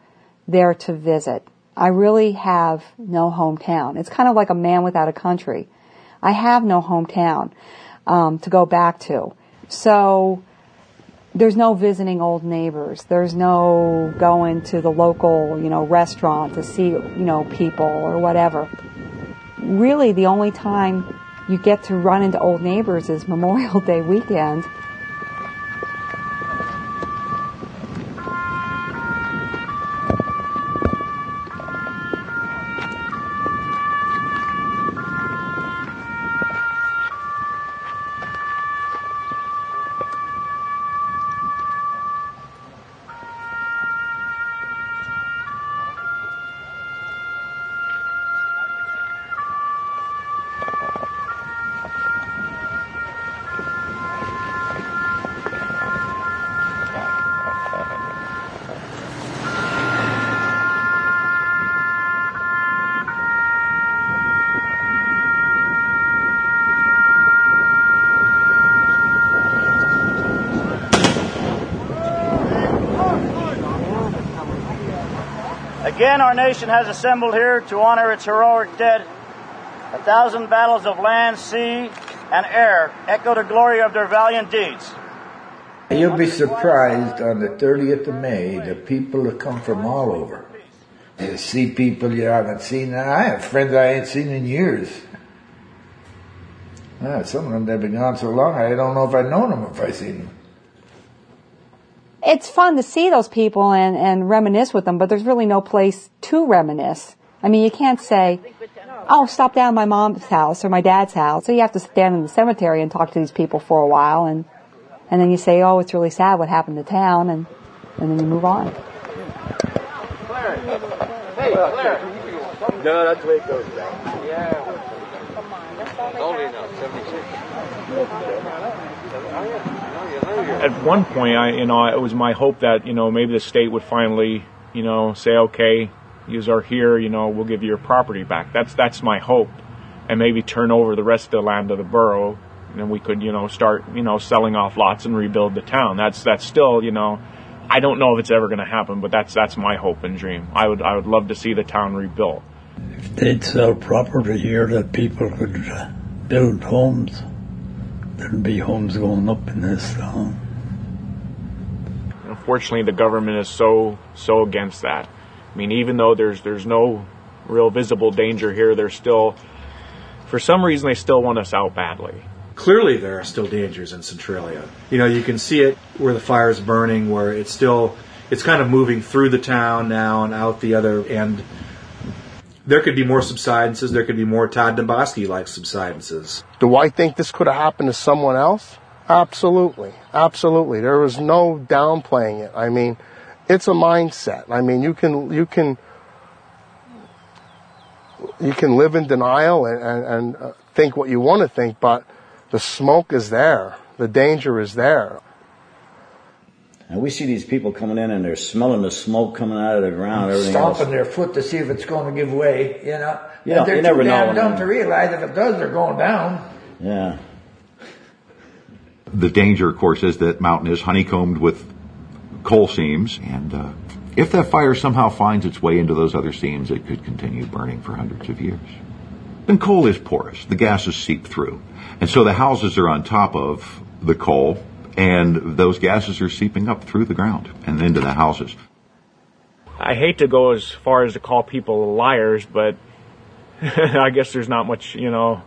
there to visit. I really have no hometown. It's kind of like a man without a country. I have no hometown um, to go back to. So there's no visiting old neighbors. There's no going to the local, you know, restaurant to see, you know, people or whatever. Really, the only time you get to run into old neighbors is Memorial Day weekend our nation has assembled here to honor its heroic dead. A thousand battles of land, sea, and air echo the glory of their valiant deeds. You'll be surprised on the 30th of May, the people that come from all over. You see people you haven't seen. I have friends I ain't seen in years. Ah, some of them, they've been gone so long, I don't know if I'd known them if I seen them it's fun to see those people and, and reminisce with them, but there's really no place to reminisce. I mean, you can't say, oh, stop down my mom's house or my dad's house. So you have to stand in the cemetery and talk to these people for a while and, and then you say, oh, it's really sad what happened to town and, and then you move on. Claire. Hey, Claire. No, that's the way it goes. Yeah. Come on, that's all they At one point, I, you know, it was my hope that, you know, maybe the state would finally, you know, say, okay, you are here, you know, we'll give you your property back. That's, that's my hope. And maybe turn over the rest of the land of the borough and we could, you know, start, you know, selling off lots and rebuild the town. That's, that's still, you know, I don't know if it's ever going to happen, but that's, that's my hope and dream. I would, I would love to see the town rebuilt. If they'd sell property here that people could uh, build homes, there'd be homes going up in this town. Unfortunately, the government is so so against that. I mean, even though there's there's no real visible danger here, there's still, for some reason, they still want us out badly. Clearly, there are still dangers in Centralia. You know, you can see it where the fire is burning, where it's still it's kind of moving through the town now and out the other end there could be more subsidences. There could be more Todd Domboski like subsidences. Do I think this could have happened to someone else? Absolutely. Absolutely. There was no downplaying it. I mean, it's a mindset. I mean, you can, you can, you can live in denial and, and, and uh, think what you want to think, but the smoke is there. The danger is there. And we see these people coming in and they're smelling the smoke coming out of the ground. Everything Stomping else. their foot to see if it's going to give way, you know. Yeah, And they're you never too damn know. dumb to realize if it does, they're going down. Yeah. The danger, of course, is that mountain is honeycombed with coal seams, and uh, if that fire somehow finds its way into those other seams, it could continue burning for hundreds of years. And coal is porous; the gases seep through, and so the houses are on top of the coal, and those gases are seeping up through the ground and into the houses. I hate to go as far as to call people liars, but I guess there's not much, you know,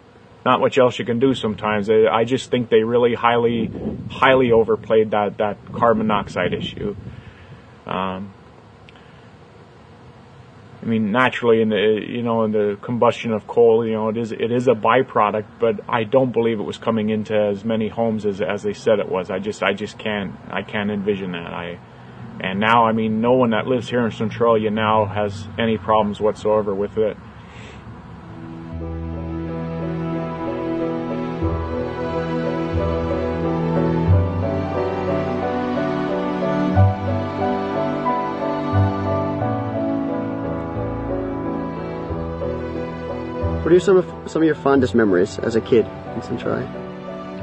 not much else you can do sometimes. I just think they really highly, highly overplayed that, that carbon monoxide issue. Um, I mean, naturally, in the you know in the combustion of coal, you know, it is it is a byproduct, but I don't believe it was coming into as many homes as as they said it was. I just I just can't I can't envision that. I and now I mean, no one that lives here in Centralia now has any problems whatsoever with it. Are some of, some of your fondest memories as a kid in Centralia?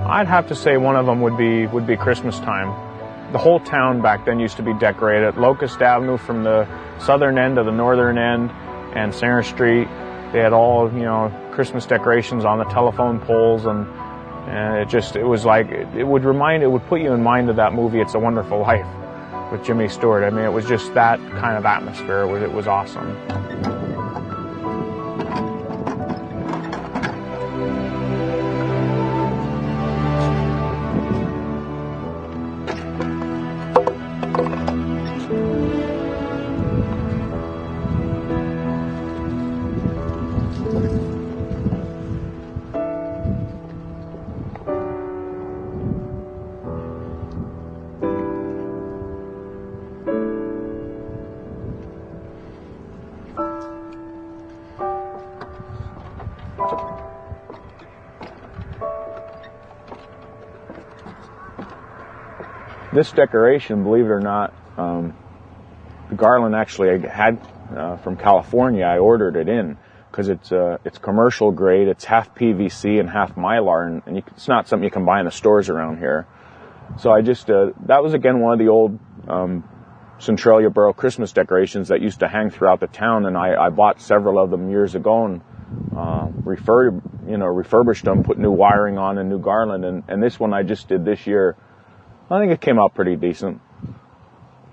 I'd have to say one of them would be would be Christmas time. The whole town back then used to be decorated. Locust Avenue from the southern end to the northern end, and Center Street. They had all you know Christmas decorations on the telephone poles, and and it just it was like it, it would remind it would put you in mind of that movie It's a Wonderful Life with Jimmy Stewart. I mean, it was just that kind of atmosphere. It was, it was awesome. This decoration, believe it or not, um, the garland actually I had uh, from California. I ordered it in because it's uh, it's commercial grade. It's half PVC and half mylar, and, and you, it's not something you can buy in the stores around here. So I just uh, that was again one of the old um, Centralia Borough Christmas decorations that used to hang throughout the town, and I, I bought several of them years ago and uh, refurb you know refurbished them, put new wiring on and new garland, and, and this one I just did this year. I think it came out pretty decent.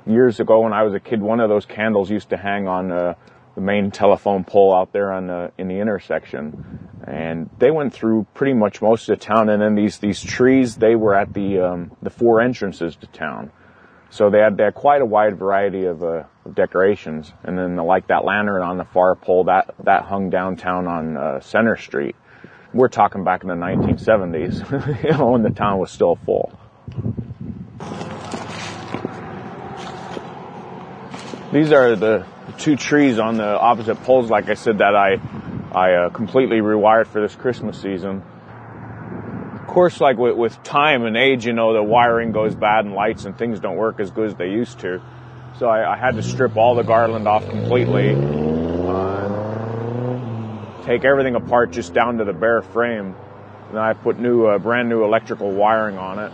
Years ago, when I was a kid, one of those candles used to hang on uh, the main telephone pole out there on the in the intersection, and they went through pretty much most of the town. And then these these trees, they were at the um, the four entrances to town, so they had they had quite a wide variety of, uh, of decorations. And then the, like that lantern on the far pole that that hung downtown on uh, Center Street. We're talking back in the 1970s, you know, when the town was still full. These are the two trees on the opposite poles, like I said, that I I uh, completely rewired for this Christmas season. Of course, like with, with time and age, you know, the wiring goes bad and lights and things don't work as good as they used to. So I, I had to strip all the garland off completely, uh, take everything apart just down to the bare frame. And I put new, uh, brand new electrical wiring on it.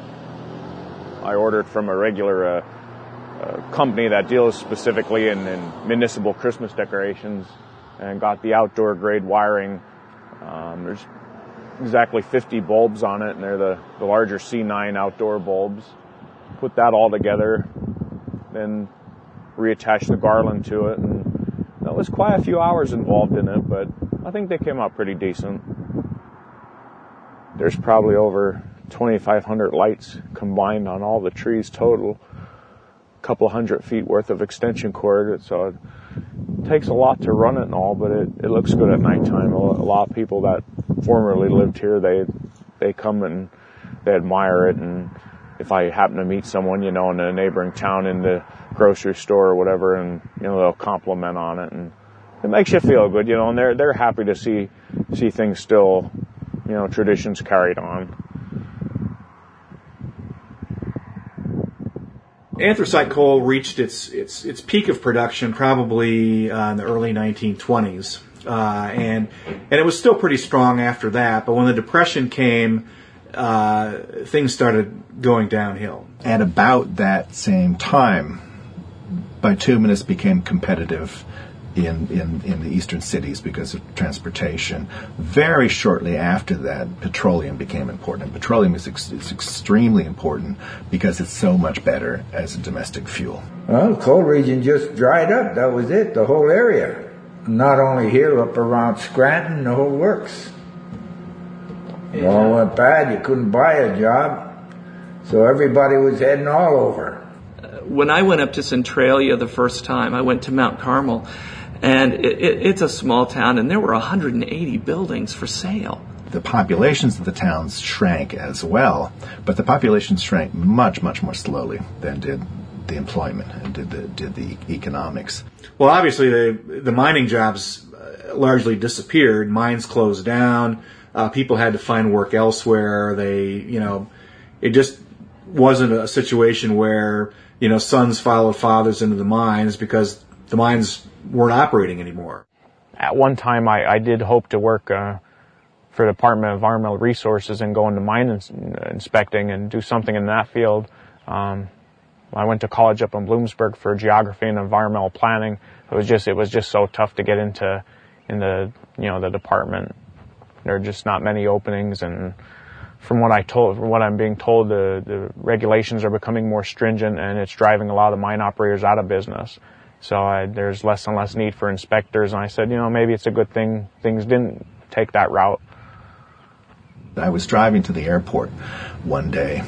I ordered from a regular uh, uh, company that deals specifically in, in, municipal Christmas decorations and got the outdoor grade wiring. Um, there's exactly 50 bulbs on it, and they're the, the larger C9 outdoor bulbs. Put that all together, then reattach the garland to it, and that was quite a few hours involved in it, but I think they came out pretty decent. There's probably over 2,500 lights combined on all the trees total. A couple hundred feet worth of extension cord, so it takes a lot to run it and all, but it, it looks good at nighttime. A lot of people that formerly lived here, they they come and they admire it, and if I happen to meet someone, you know, in a neighboring town in the grocery store or whatever, and you know they'll compliment on it, and it makes you feel good, you know, and they're they're happy to see see things still, you know, traditions carried on. Anthracite coal reached its its its peak of production probably uh, in the early 1920s, uh, and and it was still pretty strong after that. But when the depression came, uh, things started going downhill. At about that same time, bituminous became competitive in, in, in the eastern cities because of transportation. Very shortly after that, petroleum became important. And petroleum is, ex- is extremely important because it's so much better as a domestic fuel. Well, the coal region just dried up. That was it, the whole area. Not only here, up around Scranton, the whole works. It all went bad. You couldn't buy a job. So everybody was heading all over. Uh, when I went up to Centralia the first time, I went to Mount Carmel and it, it, it's a small town, and there were 180 buildings for sale. The populations of the towns shrank as well, but the population shrank much, much more slowly than did the employment and did the, did the economics. Well, obviously, the, the mining jobs uh, largely disappeared. Mines closed down. Uh, people had to find work elsewhere. They, you know, it just wasn't a situation where, you know, sons followed fathers into the mines because the mines weren't operating anymore. At one time, I, I did hope to work uh, for the Department of Environmental Resources and go into mine ins- inspecting and do something in that field. Um, I went to college up in Bloomsburg for geography and environmental planning. It was just it was just so tough to get into in the you know the department. There are just not many openings, and from what I told, from what I'm being told, the the regulations are becoming more stringent, and it's driving a lot of mine operators out of business. So I, there's less and less need for inspectors. And I said, you know, maybe it's a good thing things didn't take that route. I was driving to the airport one day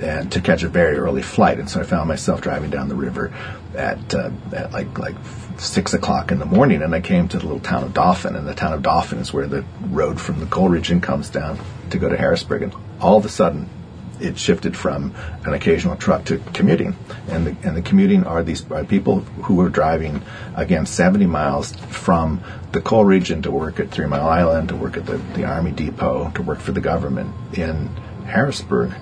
and to catch a very early flight, and so I found myself driving down the river at uh, at like like six o'clock in the morning, and I came to the little town of Dauphin, and the town of Dauphin is where the road from the coal region comes down to go to Harrisburg, and all of a sudden it shifted from an occasional truck to commuting. And the, and the commuting are these are people who are driving, again, 70 miles from the coal region to work at Three Mile Island, to work at the, the Army Depot, to work for the government in Harrisburg.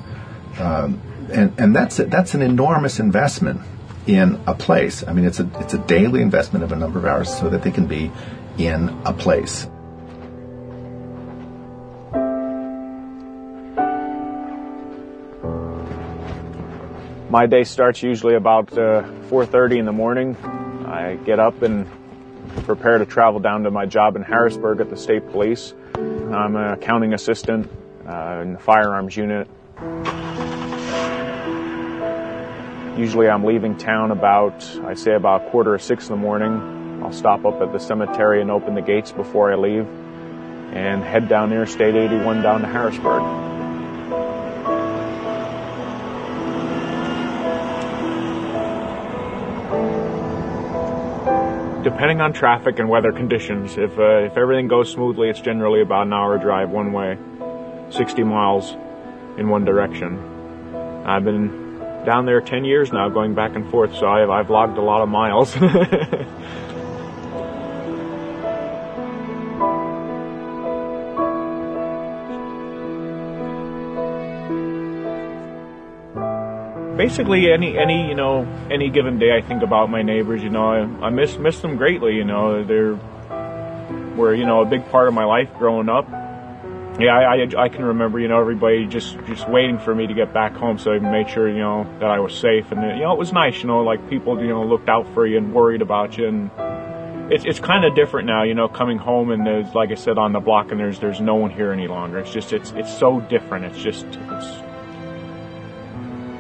Um, and, and that's, it. that's an enormous investment in a place. I mean, it's a, it's a daily investment of a number of hours so that they can be in a place. My day starts usually about uh, 4:30 in the morning. I get up and prepare to travel down to my job in Harrisburg at the state police. I'm an accounting assistant uh, in the firearms unit. Usually I'm leaving town about, I say about a quarter of six in the morning. I'll stop up at the cemetery and open the gates before I leave and head down Interstate 81 down to Harrisburg. Depending on traffic and weather conditions, if uh, if everything goes smoothly, it's generally about an hour drive one way, 60 miles in one direction. I've been down there 10 years now, going back and forth, so I've, I've logged a lot of miles. basically any any you know any given day I think about my neighbors. You know, I, I miss miss them greatly. You know, they're were you know a big part of my life growing up. Yeah, I, I, I can remember you know everybody just just waiting for me to get back home so I made sure you know that I was safe and you know it was nice you know like people you know looked out for you and worried about you and it's it's kind of different now you know coming home and there's like I said on the block and there's there's no one here any longer. It's just it's it's so different. It's just it's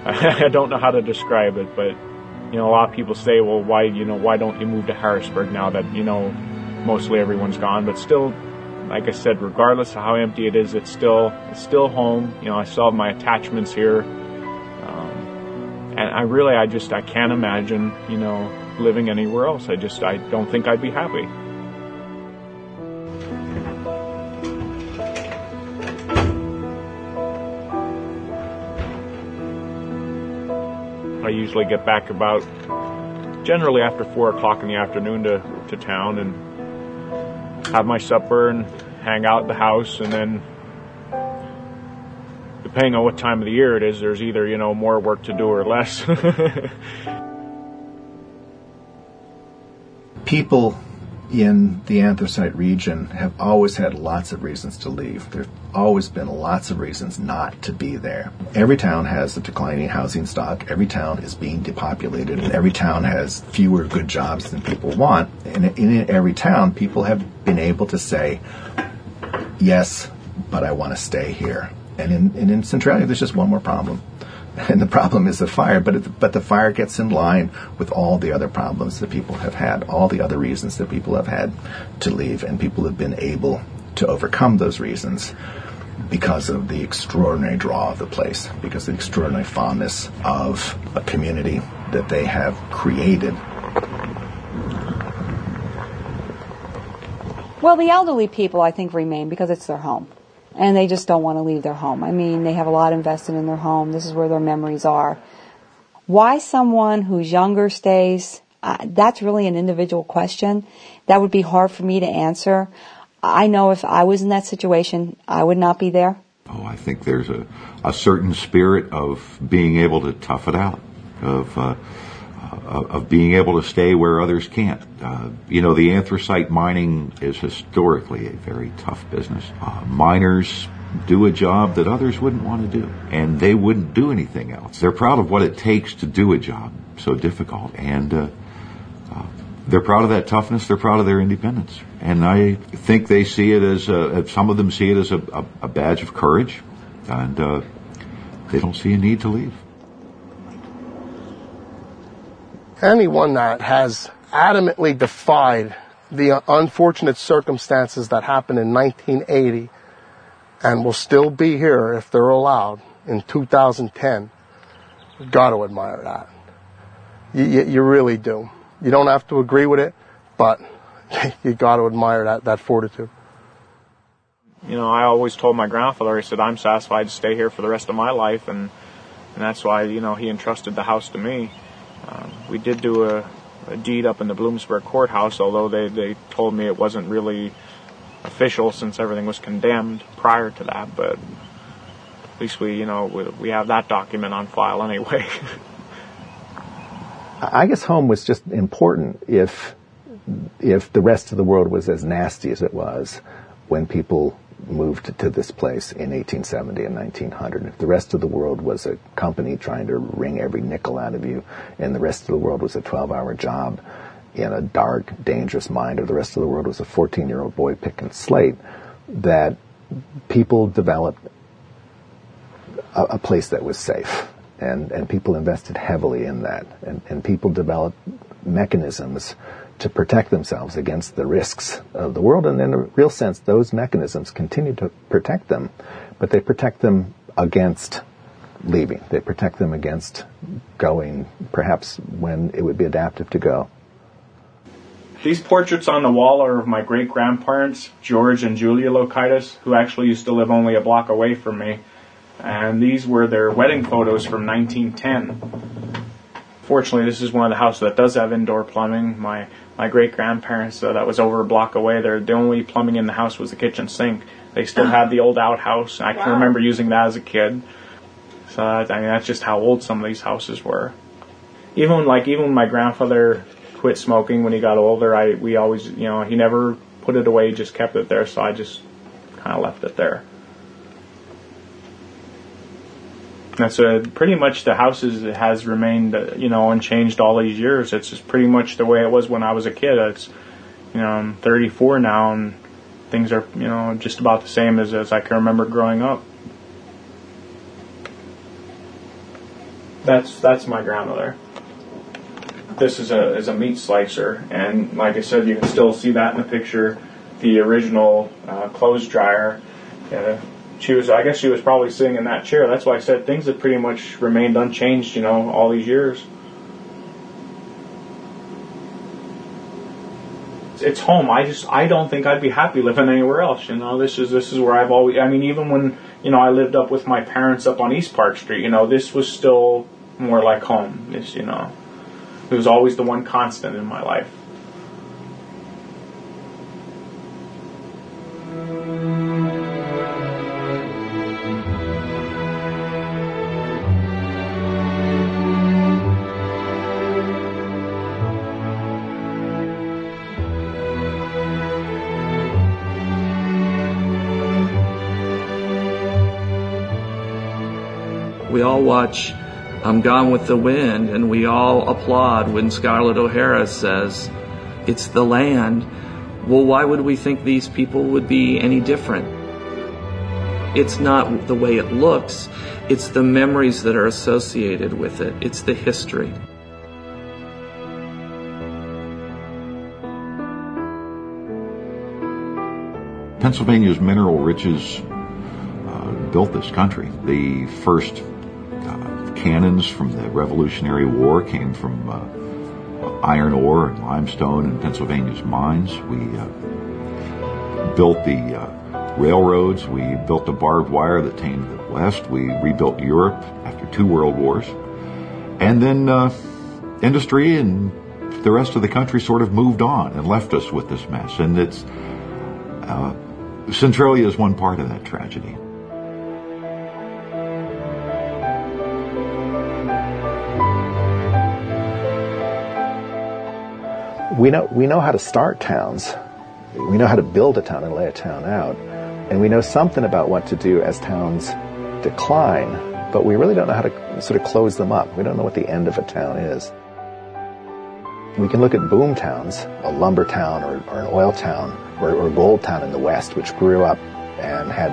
I don't know how to describe it, but you know, a lot of people say, well, why, you know, why don't you move to Harrisburg now that, you know, mostly everyone's gone, but still, like I said, regardless of how empty it is, it's still, it's still home. You know, I still have my attachments here. Um, and I really, I just, I can't imagine, you know, living anywhere else. I just, I don't think I'd be happy. Usually get back about generally after four o'clock in the afternoon to, to town and have my supper and hang out at the house and then depending on what time of the year it is, there's either, you know, more work to do or less. People in the anthracite region have always had lots of reasons to leave. There's always been lots of reasons not to be there. Every town has a declining housing stock. Every town is being depopulated, and every town has fewer good jobs than people want. And in every town, people have been able to say, yes, but I want to stay here. And in, and in Centralia, there's just one more problem and the problem is the fire, but it, but the fire gets in line with all the other problems that people have had, all the other reasons that people have had to leave, and people have been able to overcome those reasons because of the extraordinary draw of the place, because of the extraordinary fondness of a community that they have created. Well, the elderly people, I think, remain because it's their home and they just don't want to leave their home. I mean, they have a lot invested in their home. This is where their memories are. Why someone who's younger stays, uh, that's really an individual question. That would be hard for me to answer. I know if I was in that situation, I would not be there. Oh, I think there's a, a certain spirit of being able to tough it out, of uh, of being able to stay where others can't. Uh, you know, the anthracite mining is historically a very tough business. Uh, miners do a job that others wouldn't want to do, and they wouldn't do anything else. They're proud of what it takes to do a job so difficult, and uh, uh they're proud of that toughness. They're proud of their independence, and I think they see it as a, some of them see it as a, a, a badge of courage, and uh, they don't see a need to leave anyone that has adamantly defied the unfortunate circumstances that happened in 1980 and will still be here if they're allowed in 2010, got to admire that. You, you, you, really do. You don't have to agree with it, but you got to admire that, that fortitude. You know, I always told my grandfather, I said, I'm satisfied to stay here for the rest of my life, and, and that's why, you know, he entrusted the house to me. Um, we did do a, a, deed up in the Bloomsburg courthouse, although they, they told me it wasn't really official since everything was condemned prior to that. But at least we, you know, we, we have that document on file anyway. I guess home was just important if if the rest of the world was as nasty as it was when people moved to this place in 1870 and 1900. If the rest of the world was a company trying to wring every nickel out of you, and the rest of the world was a 12-hour job in a dark, dangerous mine, or the rest of the world was a 14-year-old boy picking slate, that people developed a, a place that was safe. And, and people invested heavily in that. And, and people developed mechanisms to protect themselves against the risks of the world. And in a real sense, those mechanisms continue to protect them, but they protect them against leaving. They protect them against going, perhaps when it would be adaptive to go. These portraits on the wall are of my great grandparents, George and Julia Lokaitis, who actually used to live only a block away from me. And these were their wedding photos from 1910. Fortunately, this is one of the houses that does have indoor plumbing. My my great grandparents uh, that was over a block away. There, the only plumbing in the house was the kitchen sink. They still had the old outhouse. I can wow. remember using that as a kid. So that, I mean, that's just how old some of these houses were. Even like even when my grandfather quit smoking when he got older, I we always you know he never put it away, just kept it there. So I just kind of left it there. That's a, pretty much the houses has remained, uh, you know, unchanged all these years. It's just pretty much the way it was when I was a kid. It's, you know, I'm 34 now, and things are, you know, just about the same as as I can remember growing up. That's that's my grandmother. This is a is a meat slicer, and like I said, you can still see that in the picture. The original uh, clothes dryer. Uh, she was, I guess, she was probably sitting in that chair. That's why I said things have pretty much remained unchanged, you know, all these years. It's home. I just, I don't think I'd be happy living anywhere else. You know, this is this is where I've always. I mean, even when you know I lived up with my parents up on East Park Street, you know, this was still more like home. This, you know, it was always the one constant in my life. We all watch I'm Gone with the Wind and we all applaud when Scarlett O'Hara says, It's the land. Well, why would we think these people would be any different? It's not the way it looks, it's the memories that are associated with it, it's the history. Pennsylvania's mineral riches uh, built this country. The first uh, cannons from the Revolutionary War came from uh, iron ore and limestone in Pennsylvania's mines. We uh, built the uh, railroads. We built the barbed wire that tamed the west. We rebuilt Europe after two world wars. And then uh, industry and the rest of the country sort of moved on and left us with this mess. And it's Centralia is one part of that tragedy. We know we know how to start towns. We know how to build a town and lay a town out, and we know something about what to do as towns decline. But we really don't know how to sort of close them up. We don't know what the end of a town is. We can look at boom towns, a lumber town or, or an oil town or, or a gold town in the West, which grew up and had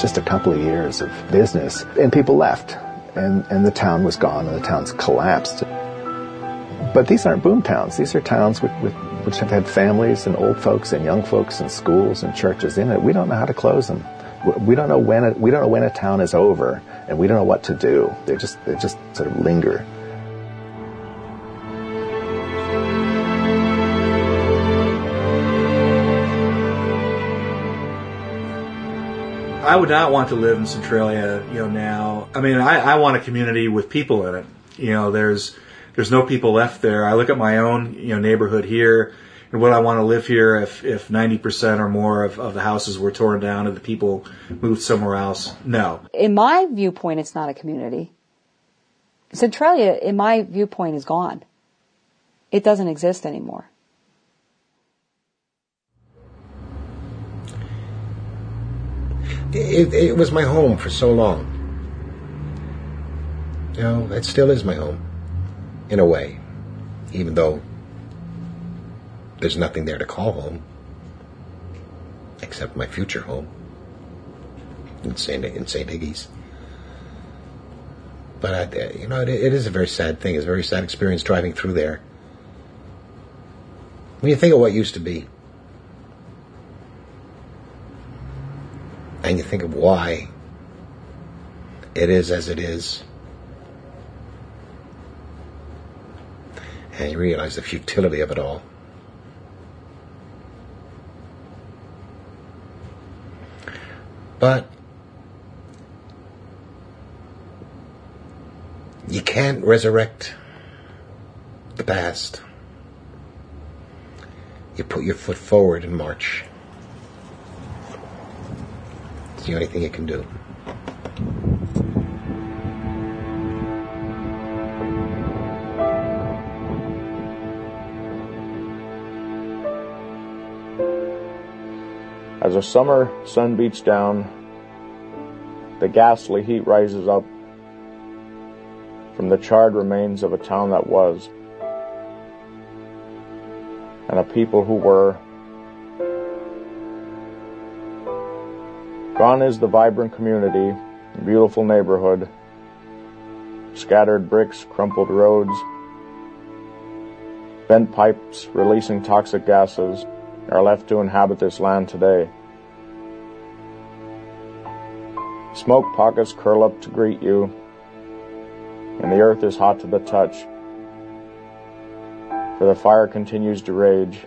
just a couple of years of business, and people left, and, and the town was gone, and the town's collapsed. But these aren't boom towns. These are towns with, with, which have had families and old folks and young folks and schools and churches in it. We don't know how to close them. We don't know when it, we don't know when a town is over, and we don't know what to do. They just they just sort of linger. I would not want to live in Centralia, you know, now. I mean, I, I want a community with people in it. You know, there's there's no people left there. I look at my own, you know, neighborhood here and would I want to live here if, if 90% or more of, of the houses were torn down and the people moved somewhere else? No. In my viewpoint, it's not a community. Centralia, in my viewpoint, is gone. It doesn't exist anymore. It, it was my home for so long. You know, it still is my home, in a way, even though there's nothing there to call home, except my future home in St. In St. Iggy's. But I, you know, it, it is a very sad thing. It's a very sad experience driving through there. When you think of what used to be, and you think of why it is as it is, and you realize the futility of it all. But you can't resurrect the past. You put your foot forward and march. It's the only thing you can do. The summer sun beats down, the ghastly heat rises up from the charred remains of a town that was, and a people who were. Gone is the vibrant community, beautiful neighborhood, scattered bricks, crumpled roads, bent pipes releasing toxic gases are left to inhabit this land today. Smoke pockets curl up to greet you, and the earth is hot to the touch, for the fire continues to rage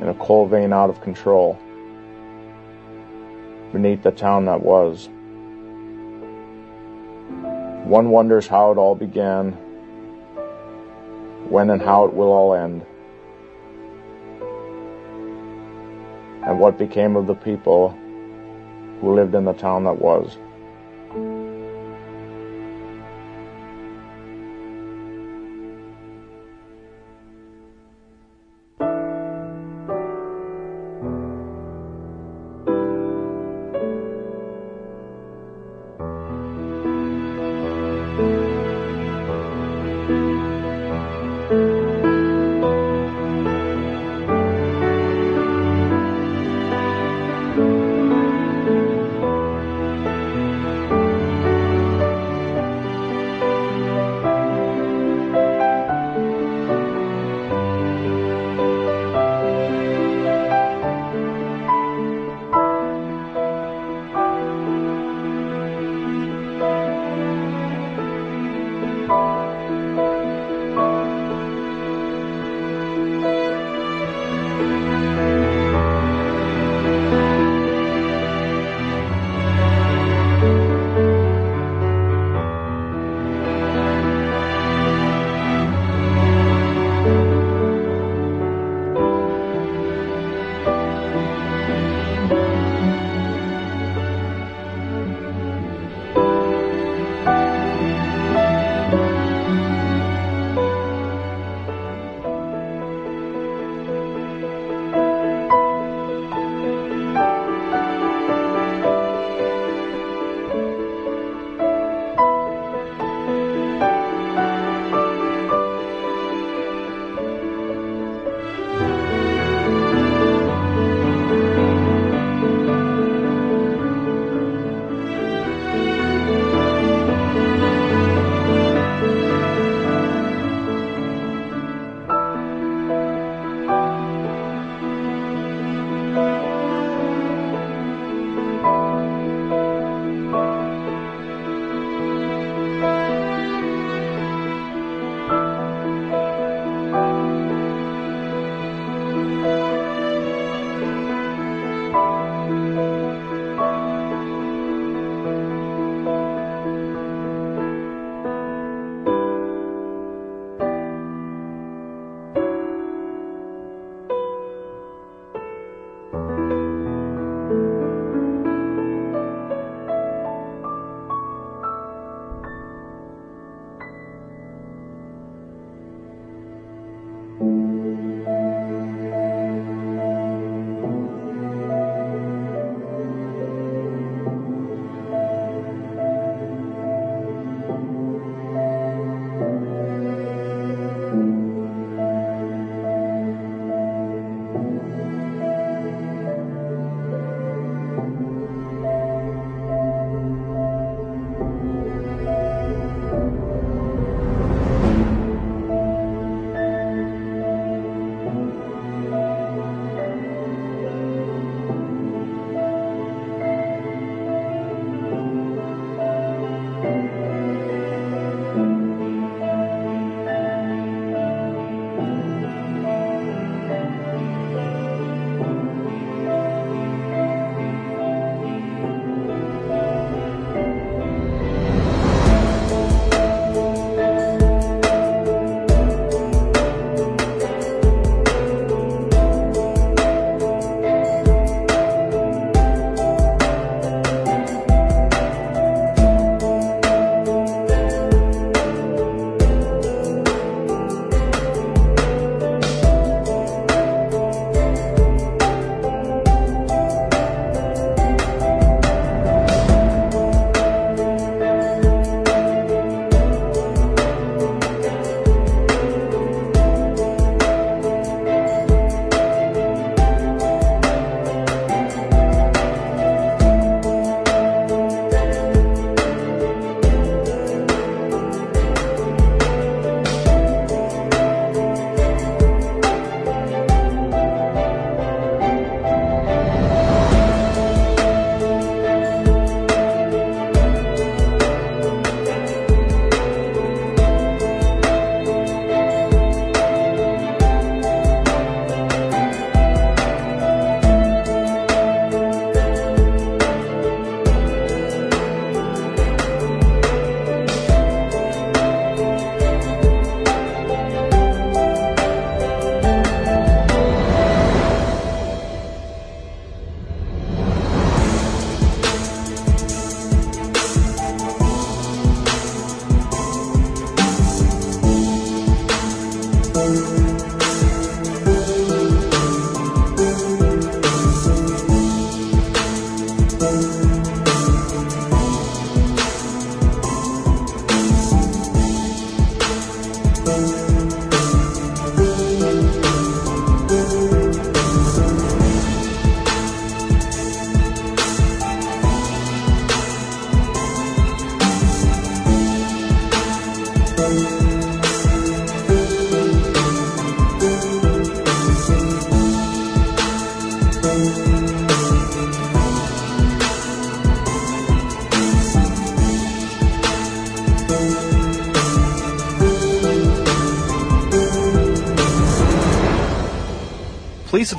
in a coal vein out of control beneath the town that was. One wonders how it all began, when and how it will all end, and what became of the people who lived in the town that was.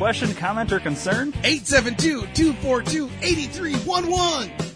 Question, comment, or concern? 872-242-8311.